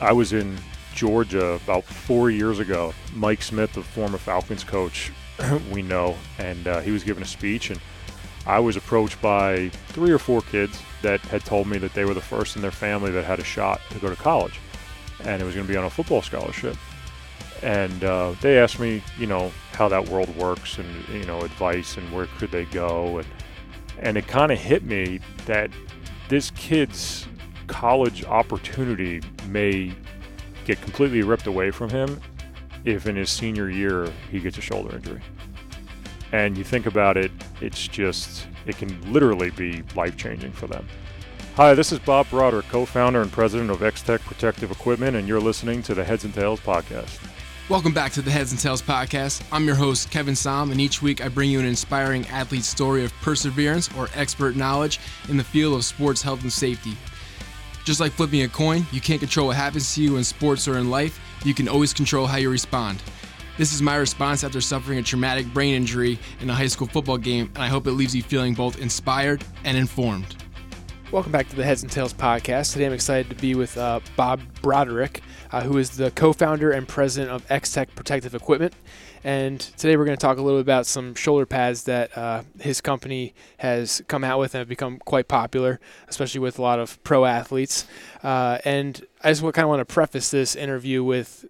I was in Georgia about four years ago. Mike Smith, the former Falcons coach, we know, and uh, he was giving a speech, and I was approached by three or four kids that had told me that they were the first in their family that had a shot to go to college, and it was going to be on a football scholarship. And uh, they asked me, you know, how that world works, and you know, advice, and where could they go, and and it kind of hit me that this kid's college opportunity may get completely ripped away from him if in his senior year he gets a shoulder injury. And you think about it, it's just, it can literally be life changing for them. Hi, this is Bob Broderick, co founder and president of X Tech Protective Equipment, and you're listening to the Heads and Tails podcast. Welcome back to the Heads and Tails podcast. I'm your host, Kevin Som, and each week I bring you an inspiring athlete story of perseverance or expert knowledge in the field of sports health and safety. Just like flipping a coin, you can't control what happens to you in sports or in life, you can always control how you respond. This is my response after suffering a traumatic brain injury in a high school football game, and I hope it leaves you feeling both inspired and informed. Welcome back to the Heads and Tails podcast. Today I'm excited to be with uh, Bob Broderick, uh, who is the co founder and president of X Tech Protective Equipment. And today we're going to talk a little bit about some shoulder pads that uh, his company has come out with and have become quite popular, especially with a lot of pro athletes. Uh, and I just kind of want to preface this interview with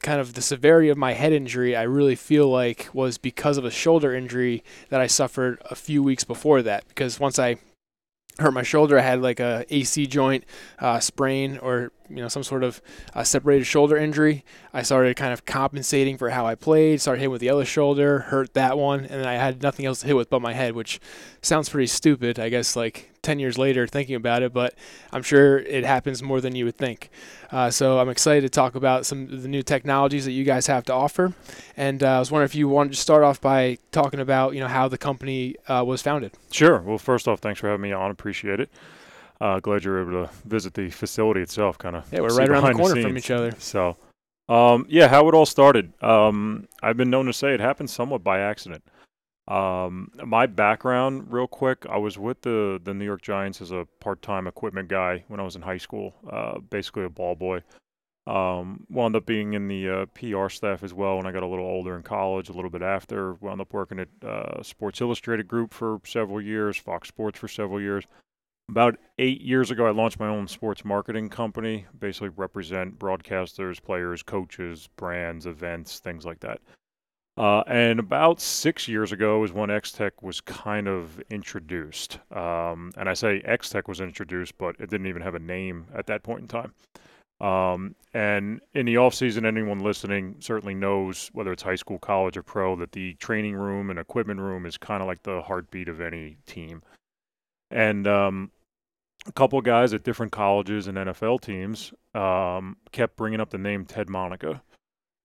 kind of the severity of my head injury, I really feel like was because of a shoulder injury that I suffered a few weeks before that. Because once I hurt my shoulder. I had like a AC joint uh, sprain or you know some sort of uh, separated shoulder injury. I started kind of compensating for how I played. Started hitting with the other shoulder, hurt that one, and then I had nothing else to hit with but my head, which sounds pretty stupid. I guess like 10 years later thinking about it, but I'm sure it happens more than you would think. Uh, so I'm excited to talk about some of the new technologies that you guys have to offer. And uh, I was wondering if you wanted to start off by talking about, you know, how the company uh, was founded. Sure. Well, first off, thanks for having me on. Appreciate it. Uh, glad you were able to visit the facility itself, kind of. Yeah, we're right around the corner the from each other. So, um, yeah, how it all started. Um, I've been known to say it happened somewhat by accident. Um, my background, real quick, I was with the the New York Giants as a part-time equipment guy when I was in high school. Uh, basically a ball boy. Um, wound up being in the uh, PR staff as well when I got a little older in college. A little bit after, wound up working at uh, Sports Illustrated Group for several years, Fox Sports for several years. About eight years ago, I launched my own sports marketing company. Basically, represent broadcasters, players, coaches, brands, events, things like that. Uh, and about six years ago is when X-Tech was kind of introduced. Um, and I say X-Tech was introduced, but it didn't even have a name at that point in time. Um, and in the off season, anyone listening certainly knows, whether it's high school, college, or pro, that the training room and equipment room is kind of like the heartbeat of any team. And um, a couple guys at different colleges and NFL teams um, kept bringing up the name Ted Monica.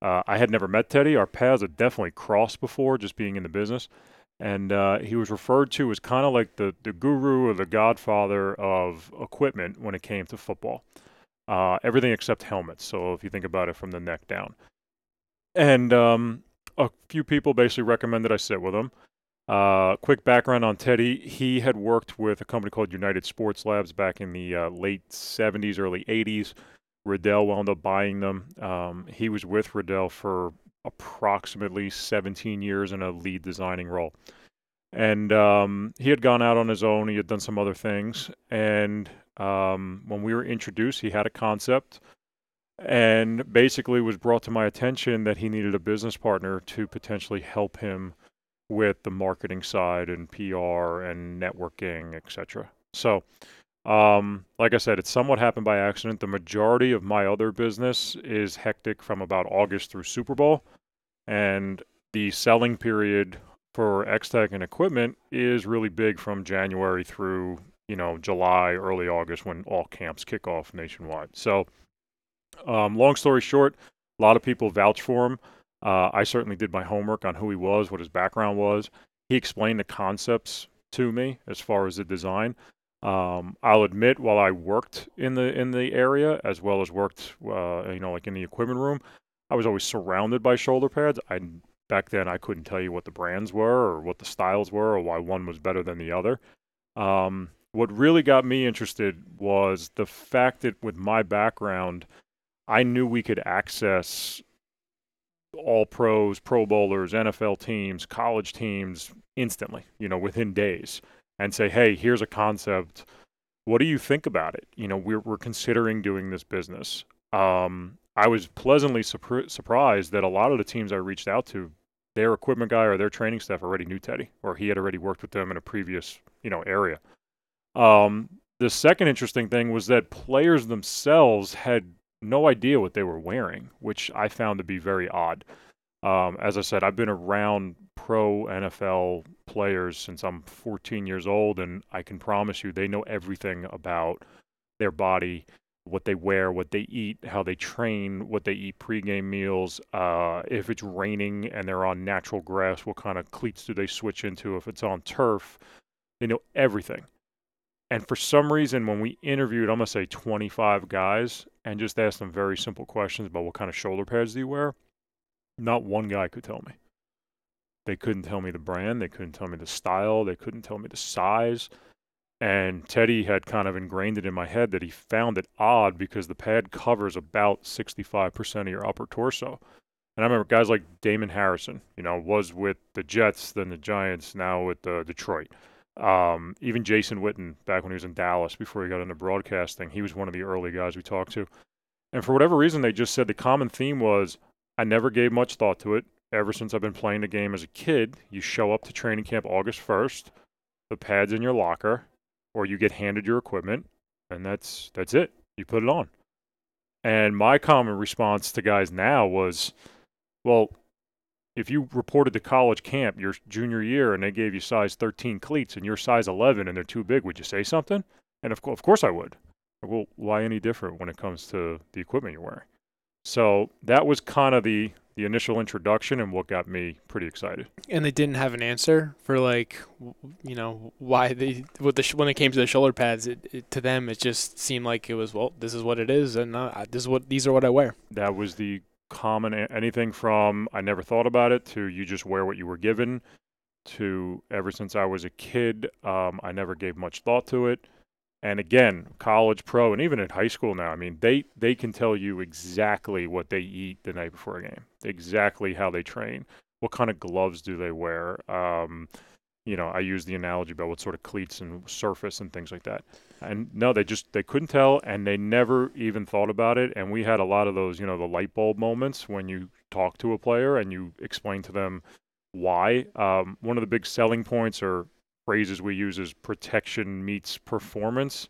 Uh, I had never met Teddy. Our paths had definitely crossed before, just being in the business. And uh, he was referred to as kind of like the, the guru or the godfather of equipment when it came to football. Uh, everything except helmets. So if you think about it from the neck down. And um, a few people basically recommended I sit with him. Uh, quick background on Teddy. He had worked with a company called United Sports Labs back in the uh, late 70s, early 80s. Riddell wound up buying them. Um, he was with Riddell for approximately 17 years in a lead designing role. And um, he had gone out on his own. He had done some other things. And um, when we were introduced, he had a concept and basically was brought to my attention that he needed a business partner to potentially help him with the marketing side and PR and networking, etc. So um, like I said, it somewhat happened by accident. The majority of my other business is hectic from about August through Super Bowl, and the selling period for X-Tech and equipment is really big from January through you know July, early August when all camps kick off nationwide. So, um, long story short, a lot of people vouch for him. Uh, I certainly did my homework on who he was, what his background was. He explained the concepts to me as far as the design. Um, I'll admit, while I worked in the in the area as well as worked, uh, you know, like in the equipment room, I was always surrounded by shoulder pads. I back then I couldn't tell you what the brands were or what the styles were or why one was better than the other. Um, what really got me interested was the fact that with my background, I knew we could access all pros, pro bowlers, NFL teams, college teams instantly, you know, within days and say, hey, here's a concept. What do you think about it? You know, we're, we're considering doing this business. Um, I was pleasantly surpri- surprised that a lot of the teams I reached out to, their equipment guy or their training staff already knew Teddy, or he had already worked with them in a previous, you know, area. Um, the second interesting thing was that players themselves had no idea what they were wearing, which I found to be very odd. Um, as I said, I've been around pro NFL players since I'm 14 years old, and I can promise you they know everything about their body, what they wear, what they eat, how they train, what they eat pregame meals. Uh, if it's raining and they're on natural grass, what kind of cleats do they switch into? If it's on turf, they know everything. And for some reason, when we interviewed, I'm going to say 25 guys and just asked them very simple questions about what kind of shoulder pads do you wear, not one guy could tell me. They couldn't tell me the brand. They couldn't tell me the style. They couldn't tell me the size. And Teddy had kind of ingrained it in my head that he found it odd because the pad covers about 65% of your upper torso. And I remember guys like Damon Harrison, you know, was with the Jets, then the Giants, now with uh, Detroit. Um, even Jason Witten, back when he was in Dallas before he got into broadcasting, he was one of the early guys we talked to. And for whatever reason, they just said the common theme was I never gave much thought to it. Ever since I've been playing the game as a kid, you show up to training camp August 1st, the pad's in your locker, or you get handed your equipment, and that's that's it. You put it on. And my common response to guys now was, well, if you reported to college camp your junior year and they gave you size 13 cleats and you're size 11 and they're too big, would you say something? And of, co- of course I would. Well, why any different when it comes to the equipment you're wearing? So that was kind of the the initial introduction and what got me pretty excited. And they didn't have an answer for like, you know, why they with the sh- when it came to the shoulder pads. It, it, to them, it just seemed like it was well, this is what it is, and uh, this is what these are what I wear. That was the common anything from I never thought about it to you just wear what you were given to ever since I was a kid, um, I never gave much thought to it. And again, college, pro, and even in high school now, I mean, they, they can tell you exactly what they eat the night before a game, exactly how they train, what kind of gloves do they wear. Um, you know, I use the analogy about what sort of cleats and surface and things like that. And no, they just they couldn't tell, and they never even thought about it. And we had a lot of those, you know, the light bulb moments when you talk to a player and you explain to them why. Um, one of the big selling points or phrases we use is protection meets performance.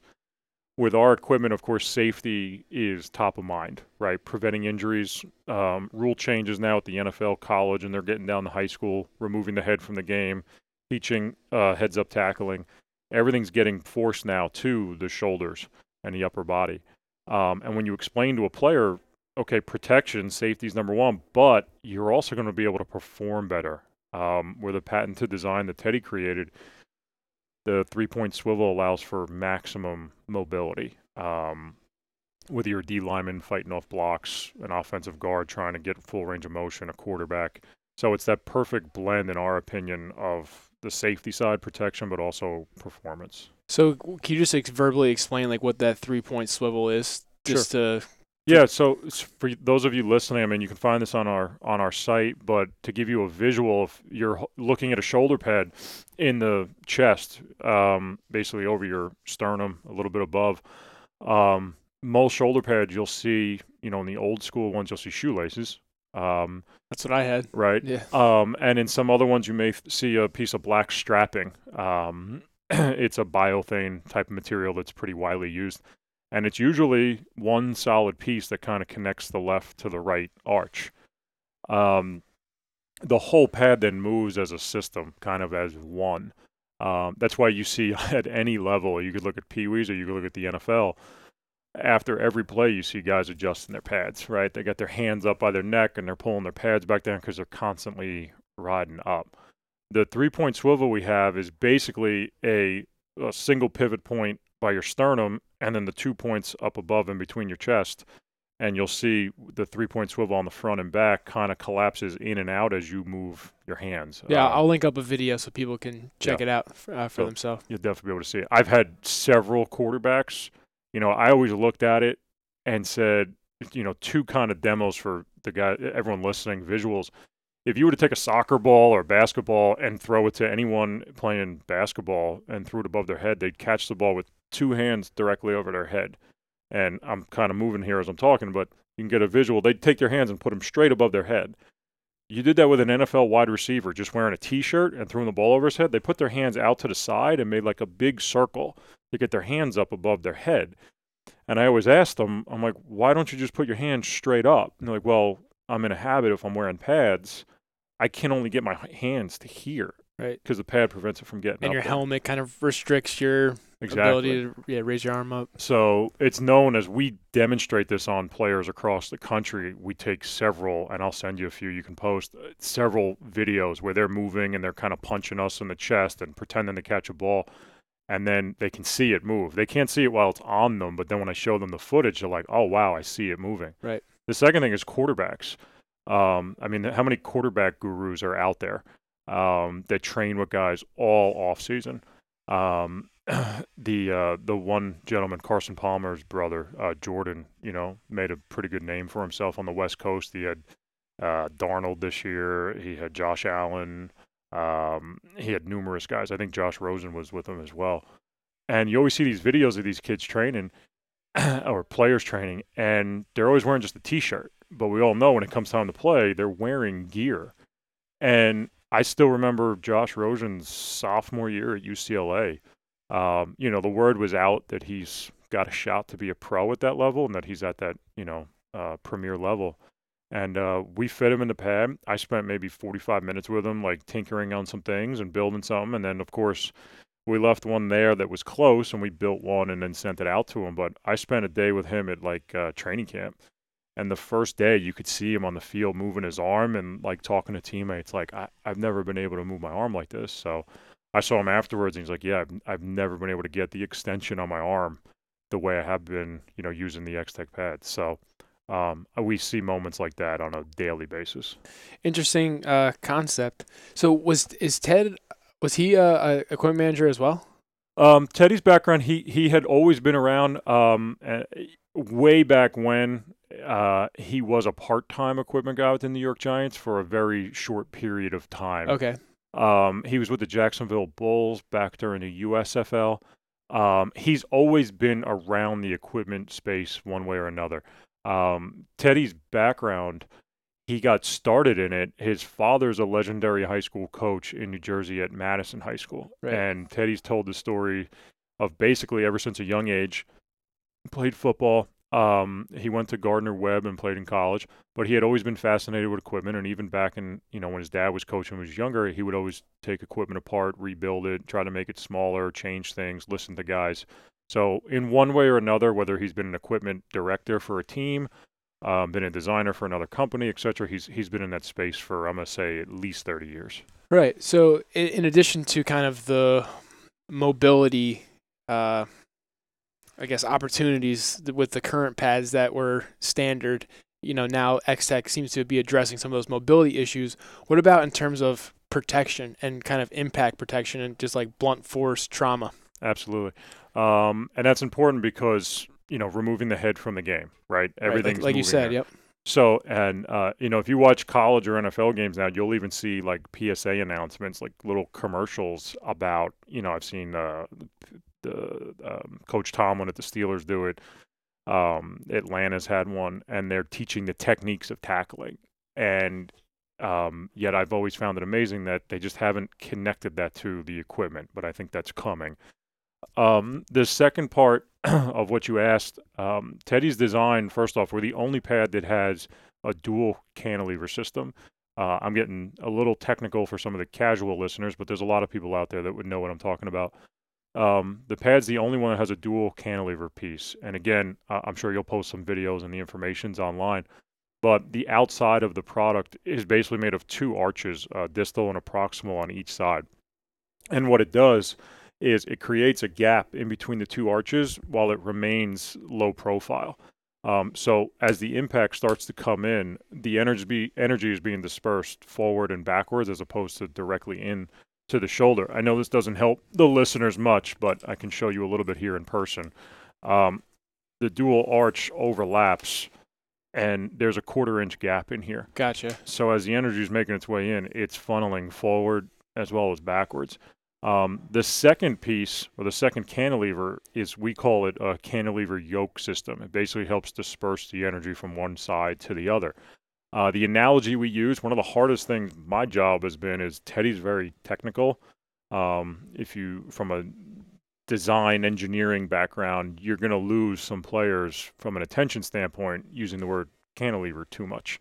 With our equipment, of course, safety is top of mind, right? Preventing injuries. Um, rule changes now at the NFL, college, and they're getting down to high school, removing the head from the game, teaching uh, heads up tackling. Everything's getting forced now to the shoulders and the upper body. Um, and when you explain to a player, okay, protection, safety is number one, but you're also going to be able to perform better. Um, the patented design that Teddy created the three point swivel allows for maximum mobility. Um, with your D lineman fighting off blocks, an offensive guard trying to get full range of motion, a quarterback. So it's that perfect blend, in our opinion, of the safety side protection, but also performance. So can you just ex- verbally explain like what that three point swivel is, just sure. to yeah, so for those of you listening, I mean, you can find this on our on our site. But to give you a visual, if you're looking at a shoulder pad in the chest, um, basically over your sternum, a little bit above, um, most shoulder pads you'll see, you know, in the old school ones, you'll see shoelaces. Um, That's what I had. Right. Yeah. Um, and in some other ones, you may see a piece of black strapping. Um, it's a biothane type of material that's pretty widely used and it's usually one solid piece that kind of connects the left to the right arch. Um, the whole pad then moves as a system, kind of as one. Um, that's why you see at any level, you could look at Pee Wees or you could look at the NFL. After every play, you see guys adjusting their pads, right? They got their hands up by their neck and they're pulling their pads back down because they're constantly riding up. The three point swivel we have is basically a, a single pivot point by your sternum and then the two points up above and between your chest. And you'll see the three point swivel on the front and back kind of collapses in and out as you move your hands. Yeah, um, I'll link up a video so people can check yeah. it out for, uh, for so themselves. You'll definitely be able to see it. I've had several quarterbacks. You know, I always looked at it and said, you know, two kind of demos for the guy, everyone listening, visuals. If you were to take a soccer ball or basketball and throw it to anyone playing basketball and threw it above their head, they'd catch the ball with two hands directly over their head. And I'm kind of moving here as I'm talking, but you can get a visual. They'd take their hands and put them straight above their head. You did that with an NFL wide receiver just wearing a t shirt and throwing the ball over his head. They put their hands out to the side and made like a big circle to get their hands up above their head. And I always ask them, I'm like, why don't you just put your hands straight up? And they're like, well, I'm in a habit if I'm wearing pads, I can only get my hands to here. Right. Because the pad prevents it from getting And your there. helmet kind of restricts your Exactly. ability to yeah, raise your arm up. So it's known as we demonstrate this on players across the country. We take several, and I'll send you a few you can post, uh, several videos where they're moving and they're kind of punching us in the chest and pretending to catch a ball. And then they can see it move. They can't see it while it's on them, but then when I show them the footage, they're like, oh, wow, I see it moving. Right. The second thing is quarterbacks. Um, I mean, how many quarterback gurus are out there um, that train with guys all off season? Um, the uh, the one gentleman, Carson Palmer's brother, uh, Jordan, you know, made a pretty good name for himself on the West Coast. He had uh, Darnold this year. He had Josh Allen. Um, he had numerous guys. I think Josh Rosen was with him as well. And you always see these videos of these kids training or players training, and they're always wearing just a T-shirt. But we all know when it comes time to play, they're wearing gear. And I still remember Josh Rosen's sophomore year at UCLA. Um, you know, the word was out that he's got a shot to be a pro at that level and that he's at that, you know, uh, premier level. And uh, we fit him in the pad. I spent maybe 45 minutes with him, like tinkering on some things and building something. And then, of course, we left one there that was close and we built one and then sent it out to him. But I spent a day with him at like uh, training camp. And the first day, you could see him on the field moving his arm and like talking to teammates. Like, I, I've never been able to move my arm like this. So I saw him afterwards and he's like, Yeah, I've, I've never been able to get the extension on my arm the way I have been, you know, using the X Tech pad. So um, we see moments like that on a daily basis. Interesting uh, concept. So was is Ted was he a, a equipment manager as well? Um, Teddy's background, he he had always been around. Um, way back when uh, he was a part-time equipment guy with the New York Giants for a very short period of time. Okay. Um, he was with the Jacksonville Bulls back during the USFL. Um, he's always been around the equipment space one way or another. Um, Teddy's background, he got started in it. His father's a legendary high school coach in New Jersey at Madison High School. Right. And Teddy's told the story of basically ever since a young age, played football. Um, he went to Gardner Webb and played in college, but he had always been fascinated with equipment. And even back in, you know, when his dad was coaching when he was younger, he would always take equipment apart, rebuild it, try to make it smaller, change things, listen to guys. So, in one way or another, whether he's been an equipment director for a team, um, been a designer for another company, etc., he's he's been in that space for I'm gonna say at least 30 years. Right. So in, in addition to kind of the mobility, uh, I guess opportunities with the current pads that were standard, you know, now X-Tech seems to be addressing some of those mobility issues. What about in terms of protection and kind of impact protection and just like blunt force trauma? Absolutely, um, and that's important because you know removing the head from the game, right? Right, Everything's like, like you said. there. Yep. So, and uh, you know, if you watch college or NFL games now, you'll even see like PSA announcements, like little commercials about. You know, I've seen uh, the um, Coach Tomlin at the Steelers do it. Um, Atlanta's had one, and they're teaching the techniques of tackling. And um, yet, I've always found it amazing that they just haven't connected that to the equipment. But I think that's coming. Um, the second part of what you asked, um, Teddy's design, first off, we're the only pad that has a dual cantilever system. Uh, I'm getting a little technical for some of the casual listeners, but there's a lot of people out there that would know what I'm talking about. Um, the pad's the only one that has a dual cantilever piece. And again, I'm sure you'll post some videos and the information's online. But the outside of the product is basically made of two arches, uh, distal and a proximal on each side. And what it does is it creates a gap in between the two arches while it remains low profile. Um, so as the impact starts to come in, the energy energy is being dispersed forward and backwards as opposed to directly in to the shoulder. I know this doesn't help the listeners much, but I can show you a little bit here in person. Um, the dual arch overlaps and there's a quarter inch gap in here. Gotcha. So as the energy is making its way in, it's funneling forward as well as backwards. Um, the second piece, or the second cantilever, is we call it a cantilever yoke system. It basically helps disperse the energy from one side to the other. Uh, the analogy we use, one of the hardest things my job has been, is Teddy's very technical. Um, if you, from a design engineering background, you're going to lose some players from an attention standpoint using the word cantilever too much.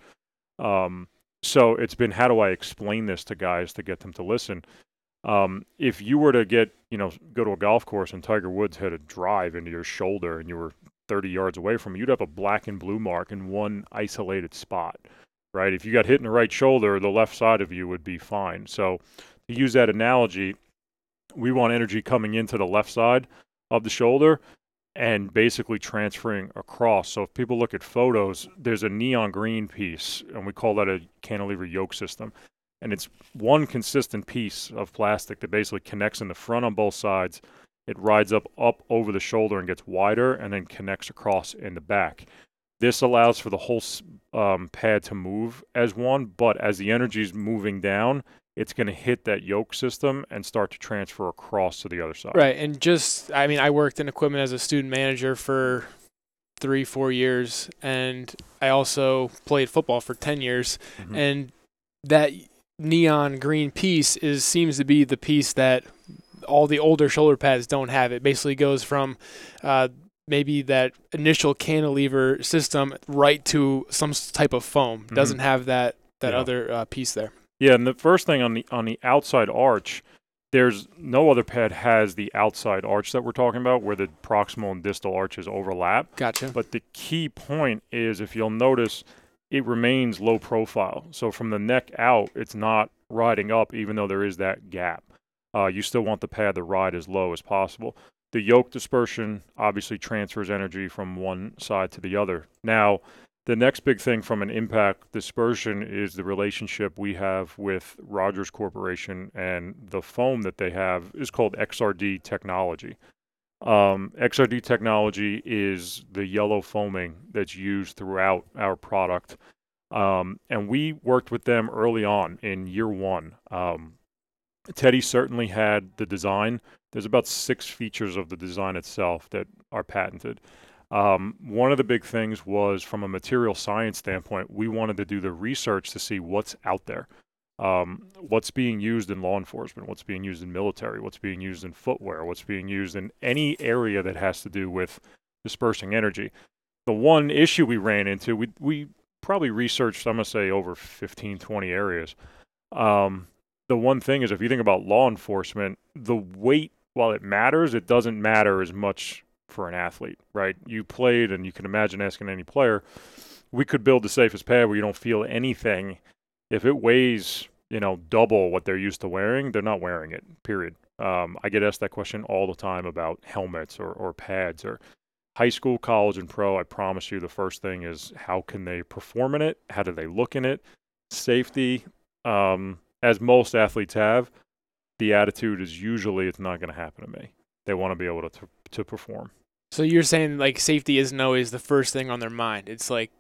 Um, so it's been how do I explain this to guys to get them to listen? Um, if you were to get, you know, go to a golf course and Tiger Woods had a drive into your shoulder and you were 30 yards away from him, you'd have a black and blue mark in one isolated spot, right? If you got hit in the right shoulder, the left side of you would be fine. So to use that analogy, we want energy coming into the left side of the shoulder and basically transferring across. So if people look at photos, there's a neon green piece, and we call that a cantilever yoke system. And it's one consistent piece of plastic that basically connects in the front on both sides. It rides up up over the shoulder and gets wider, and then connects across in the back. This allows for the whole um, pad to move as one, but as the energy is moving down, it's going to hit that yoke system and start to transfer across to the other side. Right. And just, I mean, I worked in equipment as a student manager for three, four years, and I also played football for 10 years. Mm-hmm. And that neon green piece is seems to be the piece that all the older shoulder pads don't have. It basically goes from uh, maybe that initial cantilever system right to some type of foam. Mm-hmm. Doesn't have that that yeah. other uh, piece there. Yeah, and the first thing on the on the outside arch, there's no other pad has the outside arch that we're talking about where the proximal and distal arches overlap. Gotcha. But the key point is if you'll notice it remains low profile. So from the neck out, it's not riding up even though there is that gap. Uh, you still want the pad to ride as low as possible. The yoke dispersion obviously transfers energy from one side to the other. Now, the next big thing from an impact dispersion is the relationship we have with Rogers Corporation and the foam that they have is called XRD technology. Um, XRD technology is the yellow foaming that's used throughout our product. Um, and we worked with them early on in year one. Um, Teddy certainly had the design. There's about six features of the design itself that are patented. Um, one of the big things was from a material science standpoint, we wanted to do the research to see what's out there. Um, what's being used in law enforcement, what's being used in military, what's being used in footwear, what's being used in any area that has to do with dispersing energy. The one issue we ran into, we, we probably researched, I'm going to say, over 15, 20 areas. Um, the one thing is, if you think about law enforcement, the weight, while it matters, it doesn't matter as much for an athlete, right? You played, and you can imagine asking any player, we could build the safest pad where you don't feel anything. If it weighs, you know, double what they're used to wearing, they're not wearing it, period. Um, I get asked that question all the time about helmets or, or pads or high school, college, and pro. I promise you the first thing is how can they perform in it? How do they look in it? Safety, um, as most athletes have, the attitude is usually it's not going to happen to me. They want to be able to, to, to perform. So you're saying like safety isn't always the first thing on their mind. It's like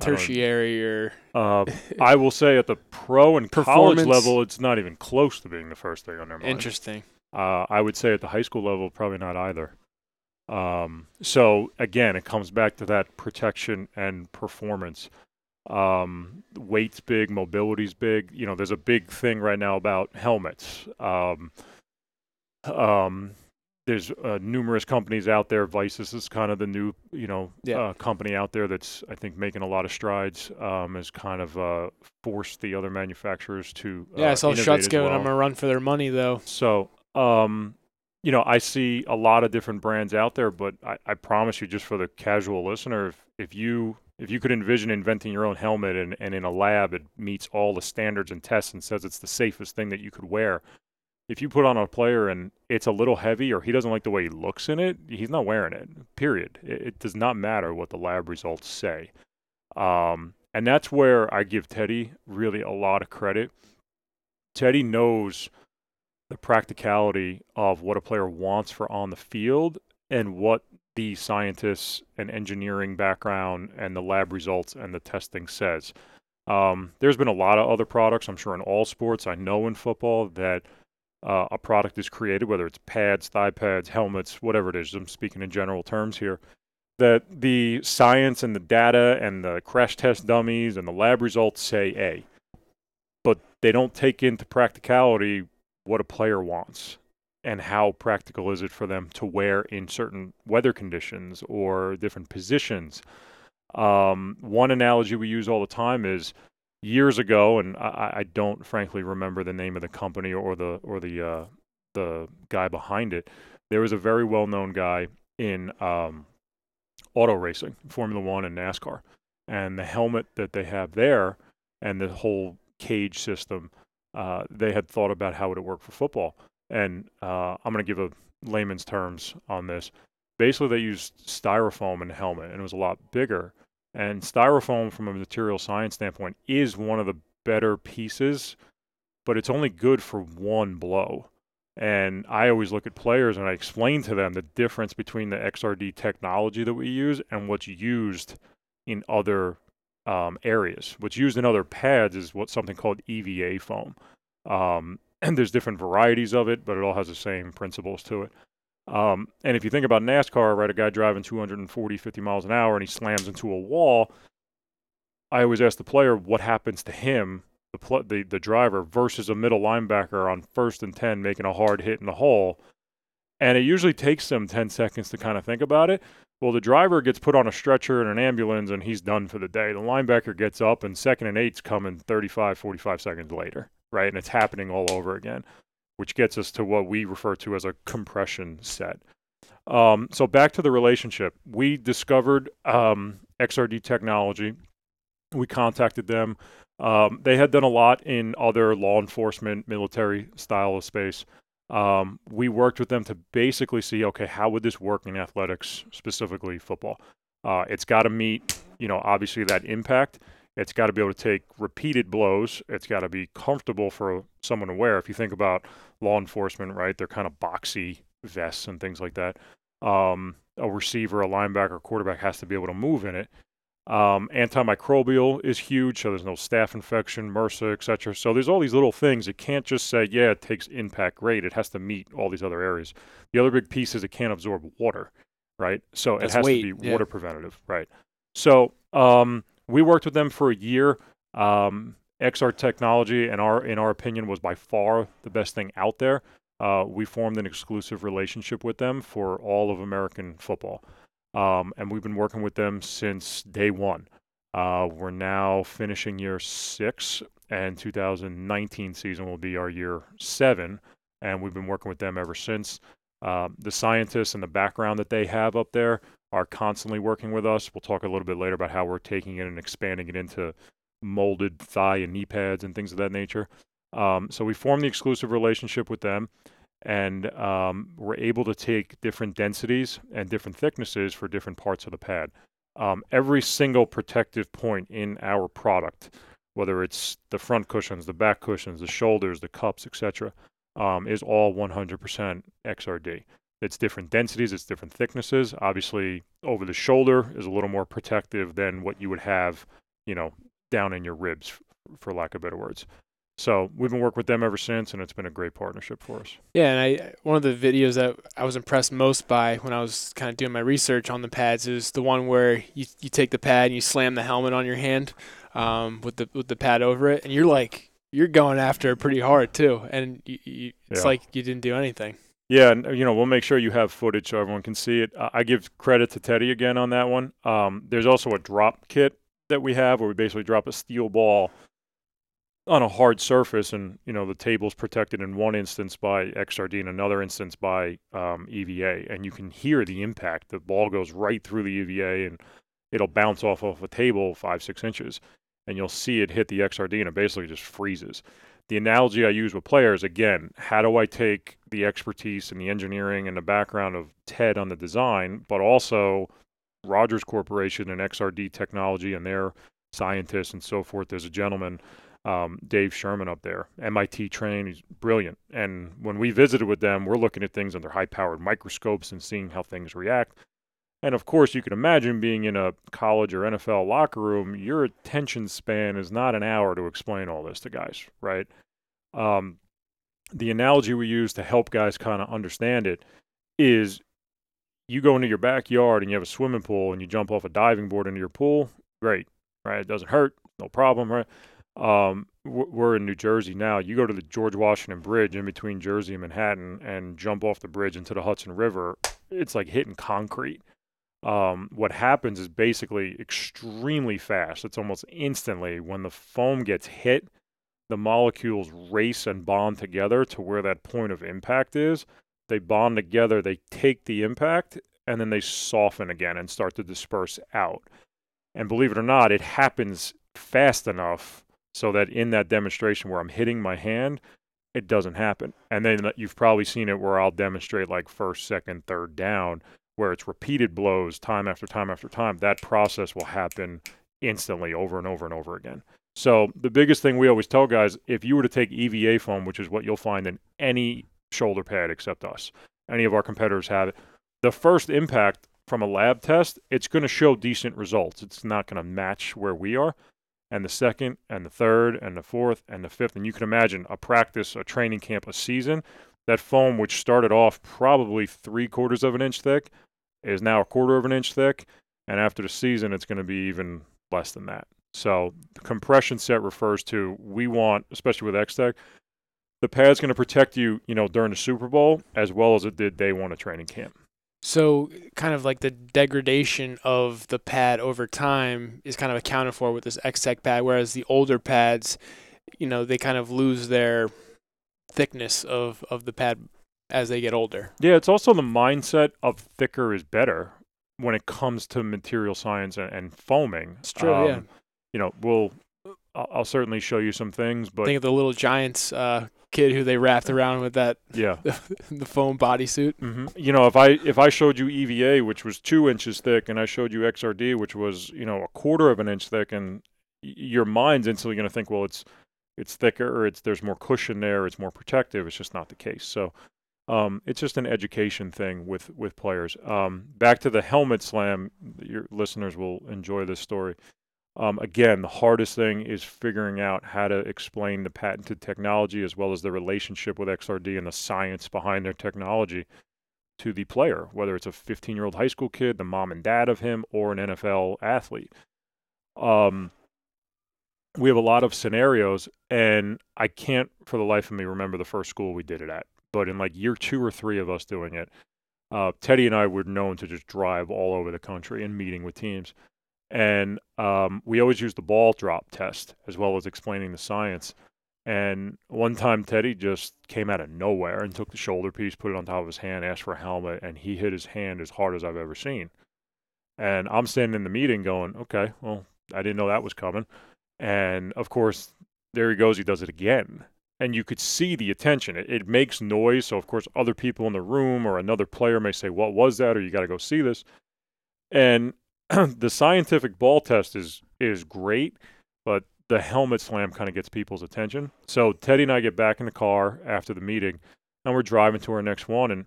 tertiary or. Uh, I will say at the pro and college level, it's not even close to being the first thing on their mind. Interesting. Uh, I would say at the high school level, probably not either. Um, so again, it comes back to that protection and performance. Um, weight's big, mobility's big. You know, there's a big thing right now about helmets. Um, um, there's uh, numerous companies out there. VICIS is kind of the new, you know, yeah. uh, company out there that's I think making a lot of strides. Um, has kind of uh, forced the other manufacturers to uh, yeah. I saw Schutt's giving well. them a run for their money though. So, um, you know, I see a lot of different brands out there, but I, I promise you, just for the casual listener, if, if you if you could envision inventing your own helmet and, and in a lab it meets all the standards and tests and says it's the safest thing that you could wear, if you put on a player and it's a little heavy or he doesn't like the way he looks in it, he's not wearing it. Period. It, it does not matter what the lab results say. Um, and that's where I give Teddy really a lot of credit. Teddy knows the practicality of what a player wants for on the field and what the scientists and engineering background and the lab results and the testing says. Um, there's been a lot of other products, I'm sure, in all sports. I know in football that uh, a product is created, whether it's pads, thigh pads, helmets, whatever it is. I'm speaking in general terms here. That the science and the data and the crash test dummies and the lab results say A, but they don't take into practicality what a player wants and how practical is it for them to wear in certain weather conditions or different positions. Um, one analogy we use all the time is years ago, and I, I, don't frankly remember the name of the company or the or the uh, the guy behind it. There was a very well known guy in um, auto racing, Formula One and NASCAR, and the helmet that they have there and the whole cage system. Uh, they had thought about how would it work for football and uh, I'm going to give a layman's terms on this. Basically, they used styrofoam in the helmet, and it was a lot bigger. And styrofoam, from a material science standpoint, is one of the better pieces, but it's only good for one blow. And I always look at players and I explain to them the difference between the XRD technology that we use and what's used in other um, areas. What's used in other pads is what something called EVA foam. Um, and there's different varieties of it, but it all has the same principles to it. Um, and if you think about NASCAR, right, a guy driving 240, 50 miles an hour and he slams into a wall, I always ask the player what happens to him, the, pl- the, the driver, versus a middle linebacker on first and 10 making a hard hit in the hole. And it usually takes them 10 seconds to kind of think about it. Well, the driver gets put on a stretcher in an ambulance and he's done for the day. The linebacker gets up and second and eight's coming 35, 45 seconds later right? And it's happening all over again, which gets us to what we refer to as a compression set. Um, so back to the relationship, we discovered um, XRD technology. We contacted them. Um, they had done a lot in other law enforcement, military style of space. Um, we worked with them to basically see, okay, how would this work in athletics, specifically football? Uh, it's got to meet, you know, obviously that impact. It's got to be able to take repeated blows. It's got to be comfortable for someone to wear. If you think about law enforcement, right, they're kind of boxy vests and things like that. Um, a receiver, a linebacker, a quarterback has to be able to move in it. Um, antimicrobial is huge, so there's no staph infection, MRSA, etc. So there's all these little things. It can't just say, yeah, it takes impact great. It has to meet all these other areas. The other big piece is it can't absorb water, right? So That's it has weight, to be yeah. water preventative, right? So um, we worked with them for a year. Um, XRD technology, in our in our opinion, was by far the best thing out there. Uh, we formed an exclusive relationship with them for all of American football, um, and we've been working with them since day one. Uh, we're now finishing year six, and 2019 season will be our year seven, and we've been working with them ever since. Uh, the scientists and the background that they have up there are constantly working with us. We'll talk a little bit later about how we're taking it and expanding it into molded thigh and knee pads and things of that nature. Um, so we formed the exclusive relationship with them, and um, we're able to take different densities and different thicknesses for different parts of the pad. Um, every single protective point in our product, whether it's the front cushions, the back cushions, the shoulders, the cups, etc., um, is all 100% XRD. It's different densities, it's different thicknesses. Obviously, over the shoulder is a little more protective than what you would have, you know, down in your ribs, for lack of better words. So we've been working with them ever since, and it's been a great partnership for us. Yeah, and I one of the videos that I was impressed most by when I was kind of doing my research on the pads is the one where you you take the pad and you slam the helmet on your hand um, with the with the pad over it, and you're like you're going after it pretty hard too, and you, you, it's yeah. like you didn't do anything. Yeah, and you know we'll make sure you have footage so everyone can see it. I give credit to Teddy again on that one. Um, there's also a drop kit that we have where we basically drop a steel ball on a hard surface, and you know the table's protected in one instance by XRD, and another instance by um, EVA, and you can hear the impact. The ball goes right through the EVA, and it'll bounce off of a table five six inches, and you'll see it hit the XRD, and it basically just freezes the analogy I use with players again, how do I take the expertise and the engineering and the background of Ted on the design, but also Rogers Corporation and XRD technology and their scientists and so forth. There's a gentleman, um, Dave Sherman, up there, MIT trained. He's brilliant. And when we visited with them, we're looking at things under high powered microscopes and seeing how things react. And of course, you can imagine being in a college or NFL locker room, your attention span is not an hour to explain all this to guys, right? Um, the analogy we use to help guys kind of understand it is you go into your backyard and you have a swimming pool and you jump off a diving board into your pool, great, right? It doesn't hurt, no problem, right? Um, we're in New Jersey now. You go to the George Washington Bridge in between Jersey and Manhattan and jump off the bridge into the Hudson River. It's like hitting concrete. Um, what happens is basically extremely fast. It's almost instantly when the foam gets hit, the molecules race and bond together to where that point of impact is. They bond together, they take the impact, and then they soften again and start to disperse out. And believe it or not, it happens fast enough so that in that demonstration where I'm hitting my hand, it doesn't happen. And then you've probably seen it where I'll demonstrate like first, second, third down, where it's repeated blows time after time after time. That process will happen instantly over and over and over again. So the biggest thing we always tell guys, if you were to take EVA foam, which is what you'll find in any shoulder pad except us, any of our competitors have it, the first impact from a lab test, it's going to show decent results. It's not going to match where we are. And the second, and the third, and the fourth, and the fifth. And you can imagine a practice, a training camp, a season. That foam, which started off probably three quarters of an inch thick, is now a quarter of an inch thick. And after the season, it's going to be even less than that. So the compression set refers to we want, especially with X-Tech, the pad's going to protect you, you know, during the Super Bowl as well as it did day one of training camp. So, kind of like the degradation of the pad over time is kind of accounted for with this X-Tech pad, whereas the older pads, you know, they kind of lose their thickness of, of the pad as they get older. Yeah, it's also the mindset of thicker is better when it comes to material science and, and foaming. It's true, um, yeah. You know, we'll I'll certainly show you some things, but think of the little Giants uh, kid who they wrapped around with that yeah the foam bodysuit. Mm-hmm. You know, if I if I showed you EVA, which was two inches thick, and I showed you XRD, which was you know a quarter of an inch thick, and your mind's instantly going to think, well, it's it's thicker, or it's there's more cushion there, it's more protective. It's just not the case. So um, it's just an education thing with with players. Um, back to the helmet slam. Your listeners will enjoy this story. Um, again, the hardest thing is figuring out how to explain the patented technology as well as the relationship with XRD and the science behind their technology to the player, whether it's a 15 year old high school kid, the mom and dad of him, or an NFL athlete. Um, we have a lot of scenarios, and I can't for the life of me remember the first school we did it at but in like year two or three of us doing it, uh, Teddy and I were known to just drive all over the country and meeting with teams. And um, we always used the ball drop test as well as explaining the science. And one time, Teddy just came out of nowhere and took the shoulder piece, put it on top of his hand, asked for a helmet, and he hit his hand as hard as I've ever seen. And I'm standing in the meeting going, okay, well, I didn't know that was coming. And of course, there he goes, he does it again and you could see the attention. It, it, makes noise, so of course other people in the room or another player may say, "What was that?" or "You got to go see this." And the scientific ball test is is great, but the helmet slam kind of gets people's attention. So Teddy and I get back in the car after the meeting, and we're driving to our next one, and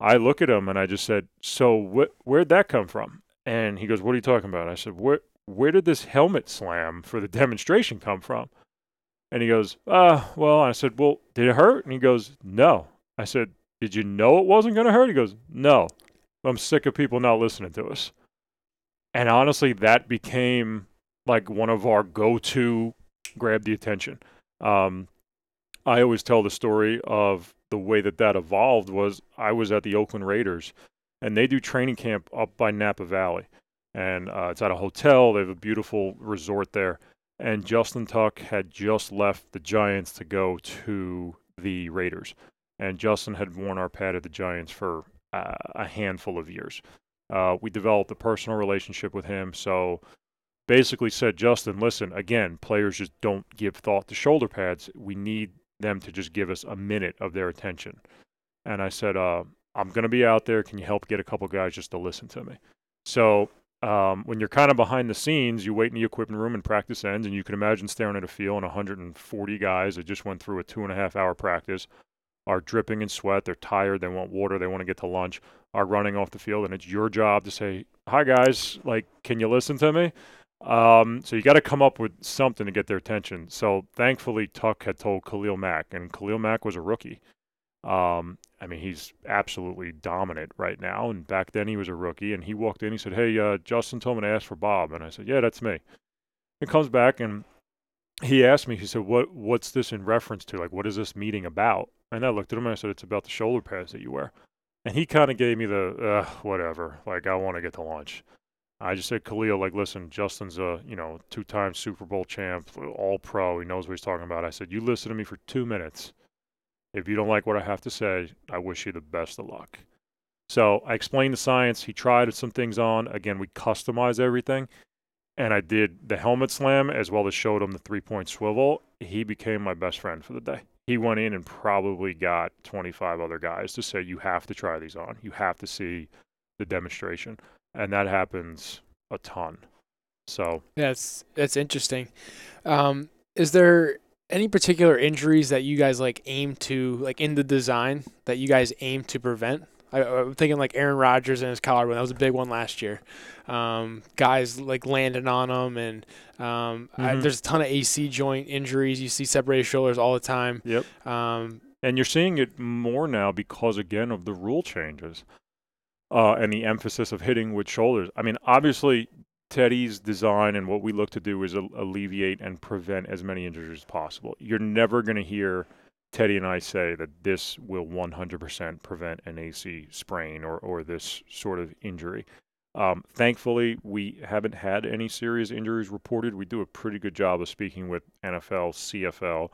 I look at him and I just said, "So wh- where'd that come from?" And he goes, "What are you talking about?" I said, "Where where did this helmet slam for the demonstration come from?" And he goes, uh, well, I said, well, did it hurt? And he goes, no. I said, did you know it wasn't going to hurt? He goes, no. I'm sick of people not listening to us. And honestly, that became like one of our go to grab the attention. Um, I always tell the story of the way that that evolved was I was at the Oakland Raiders and they do training camp up by Napa Valley. And uh, it's at a hotel. They have a beautiful resort there and Justin Tuck had just left the Giants to go to the Raiders. And Justin had worn our pad at the Giants for uh, a handful of years. Uh, we developed a personal relationship with him. So basically said, Justin, listen, again, players just don't give thought to shoulder pads. We need them to just give us a minute of their attention. And I said, uh, I'm going to be out there. Can you help get a couple guys just to listen to me? So um, when you're kind of behind the scenes, you wait in the equipment room and practice ends, and you can imagine staring at a field and 140 guys that just went through a two and a half hour practice, are dripping in sweat. They're tired. They want water. They want to get to lunch. Are running off the field, and it's your job to say, "Hi guys, like, can you listen to me?" Um, so you got to come up with something to get their attention. So thankfully, Tuck had told Khalil Mack, and Khalil Mack was a rookie. Um, I mean, he's absolutely dominant right now. And back then, he was a rookie, and he walked in. He said, "Hey, uh, Justin told me to ask for Bob," and I said, "Yeah, that's me." He comes back and he asked me. He said, "What What's this in reference to? Like, what is this meeting about?" And I looked at him and I said, "It's about the shoulder pads that you wear." And he kind of gave me the uh, whatever. Like, I want to get to lunch. I just said, Khalil, like, listen, Justin's a you know two-time Super Bowl champ, All Pro. He knows what he's talking about. I said, you listen to me for two minutes. If you don't like what I have to say, I wish you the best of luck. So I explained the science. He tried some things on. Again, we customized everything. And I did the helmet slam as well as showed him the three point swivel. He became my best friend for the day. He went in and probably got 25 other guys to say, You have to try these on. You have to see the demonstration. And that happens a ton. So that's that's interesting. Um, is there any particular injuries that you guys like aim to like in the design that you guys aim to prevent? I, am thinking like Aaron Rodgers and his collarbone. That was a big one last year. Um, guys like landing on them, and um, mm-hmm. I, there's a ton of AC joint injuries. You see separated shoulders all the time. Yep. Um, and you're seeing it more now because again of the rule changes. Uh, and the emphasis of hitting with shoulders. I mean, obviously, Teddy's design and what we look to do is alleviate and prevent as many injuries as possible. You're never going to hear Teddy and I say that this will 100% prevent an AC sprain or, or this sort of injury. Um, thankfully, we haven't had any serious injuries reported. We do a pretty good job of speaking with NFL, CFL,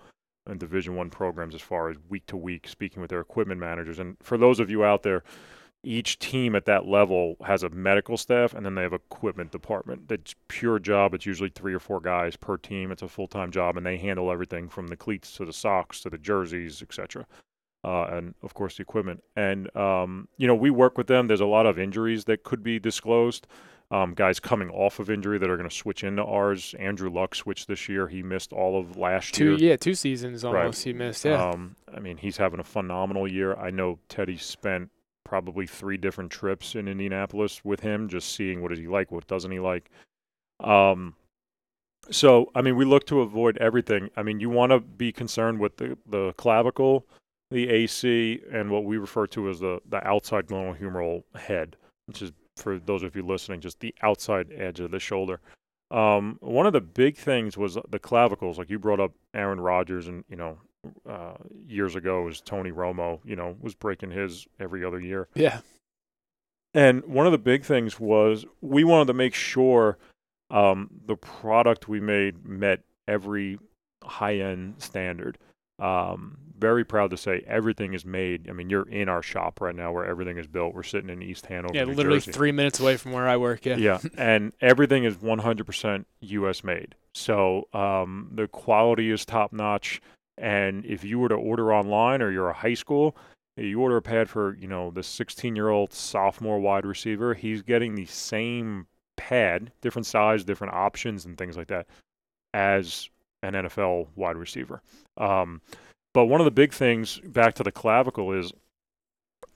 and Division One programs as far as week to week, speaking with their equipment managers. And for those of you out there each team at that level has a medical staff and then they have equipment department. That's pure job. It's usually three or four guys per team. It's a full time job, and they handle everything from the cleats to the socks to the jerseys, etc. Uh, and of course the equipment. And um, you know, we work with them. There's a lot of injuries that could be disclosed. Um, guys coming off of injury that are going to switch into ours. Andrew Luck switched this year. He missed all of last two, year. Yeah, two seasons almost right. he missed. Yeah. Um, I mean, he's having a phenomenal year. I know Teddy spent probably three different trips in Indianapolis with him, just seeing what does he like, what doesn't he like. Um, so I mean, we look to avoid everything. I mean, you want to be concerned with the the clavicle, the AC, and what we refer to as the the outside glenohumeral head, which is for those of you listening, just the outside edge of the shoulder. Um, one of the big things was the clavicles, like you brought up Aaron Rodgers, and you know uh, years ago was Tony Romo, you know, was breaking his every other year. Yeah. And one of the big things was we wanted to make sure um, the product we made met every high end standard. Um, very proud to say everything is made. I mean, you're in our shop right now where everything is built. We're sitting in East Hanover. Yeah, New literally Jersey. three minutes away from where I work. Yeah. Yeah, and everything is 100% U.S. made. So um, the quality is top notch. And if you were to order online or you're a high school, you order a pad for, you know, the 16 year old sophomore wide receiver, he's getting the same pad, different size, different options, and things like that, as an NFL wide receiver. Um, but one of the big things back to the clavicle is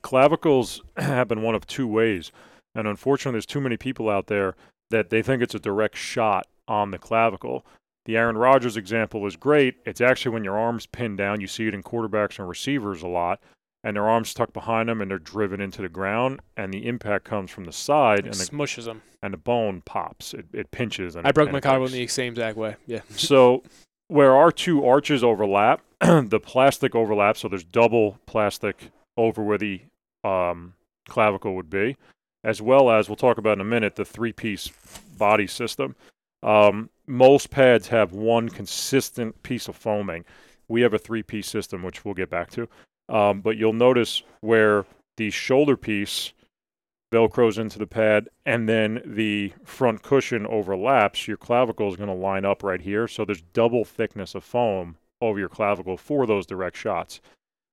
clavicles happen one of two ways. And unfortunately, there's too many people out there that they think it's a direct shot on the clavicle. The Aaron Rodgers example is great. It's actually when your arms pinned down. You see it in quarterbacks and receivers a lot, and their arms tucked behind them and they're driven into the ground, and the impact comes from the side it and the, smushes them, and the bone pops. It, it pinches. And I broke and my collarbone the same exact way. Yeah. so where our two arches overlap, the plastic overlaps. So there's double plastic over where the um, clavicle would be, as well as we'll talk about in a minute the three-piece body system. Um, most pads have one consistent piece of foaming. We have a three piece system, which we'll get back to. Um, but you'll notice where the shoulder piece velcros into the pad and then the front cushion overlaps, your clavicle is going to line up right here. So there's double thickness of foam over your clavicle for those direct shots.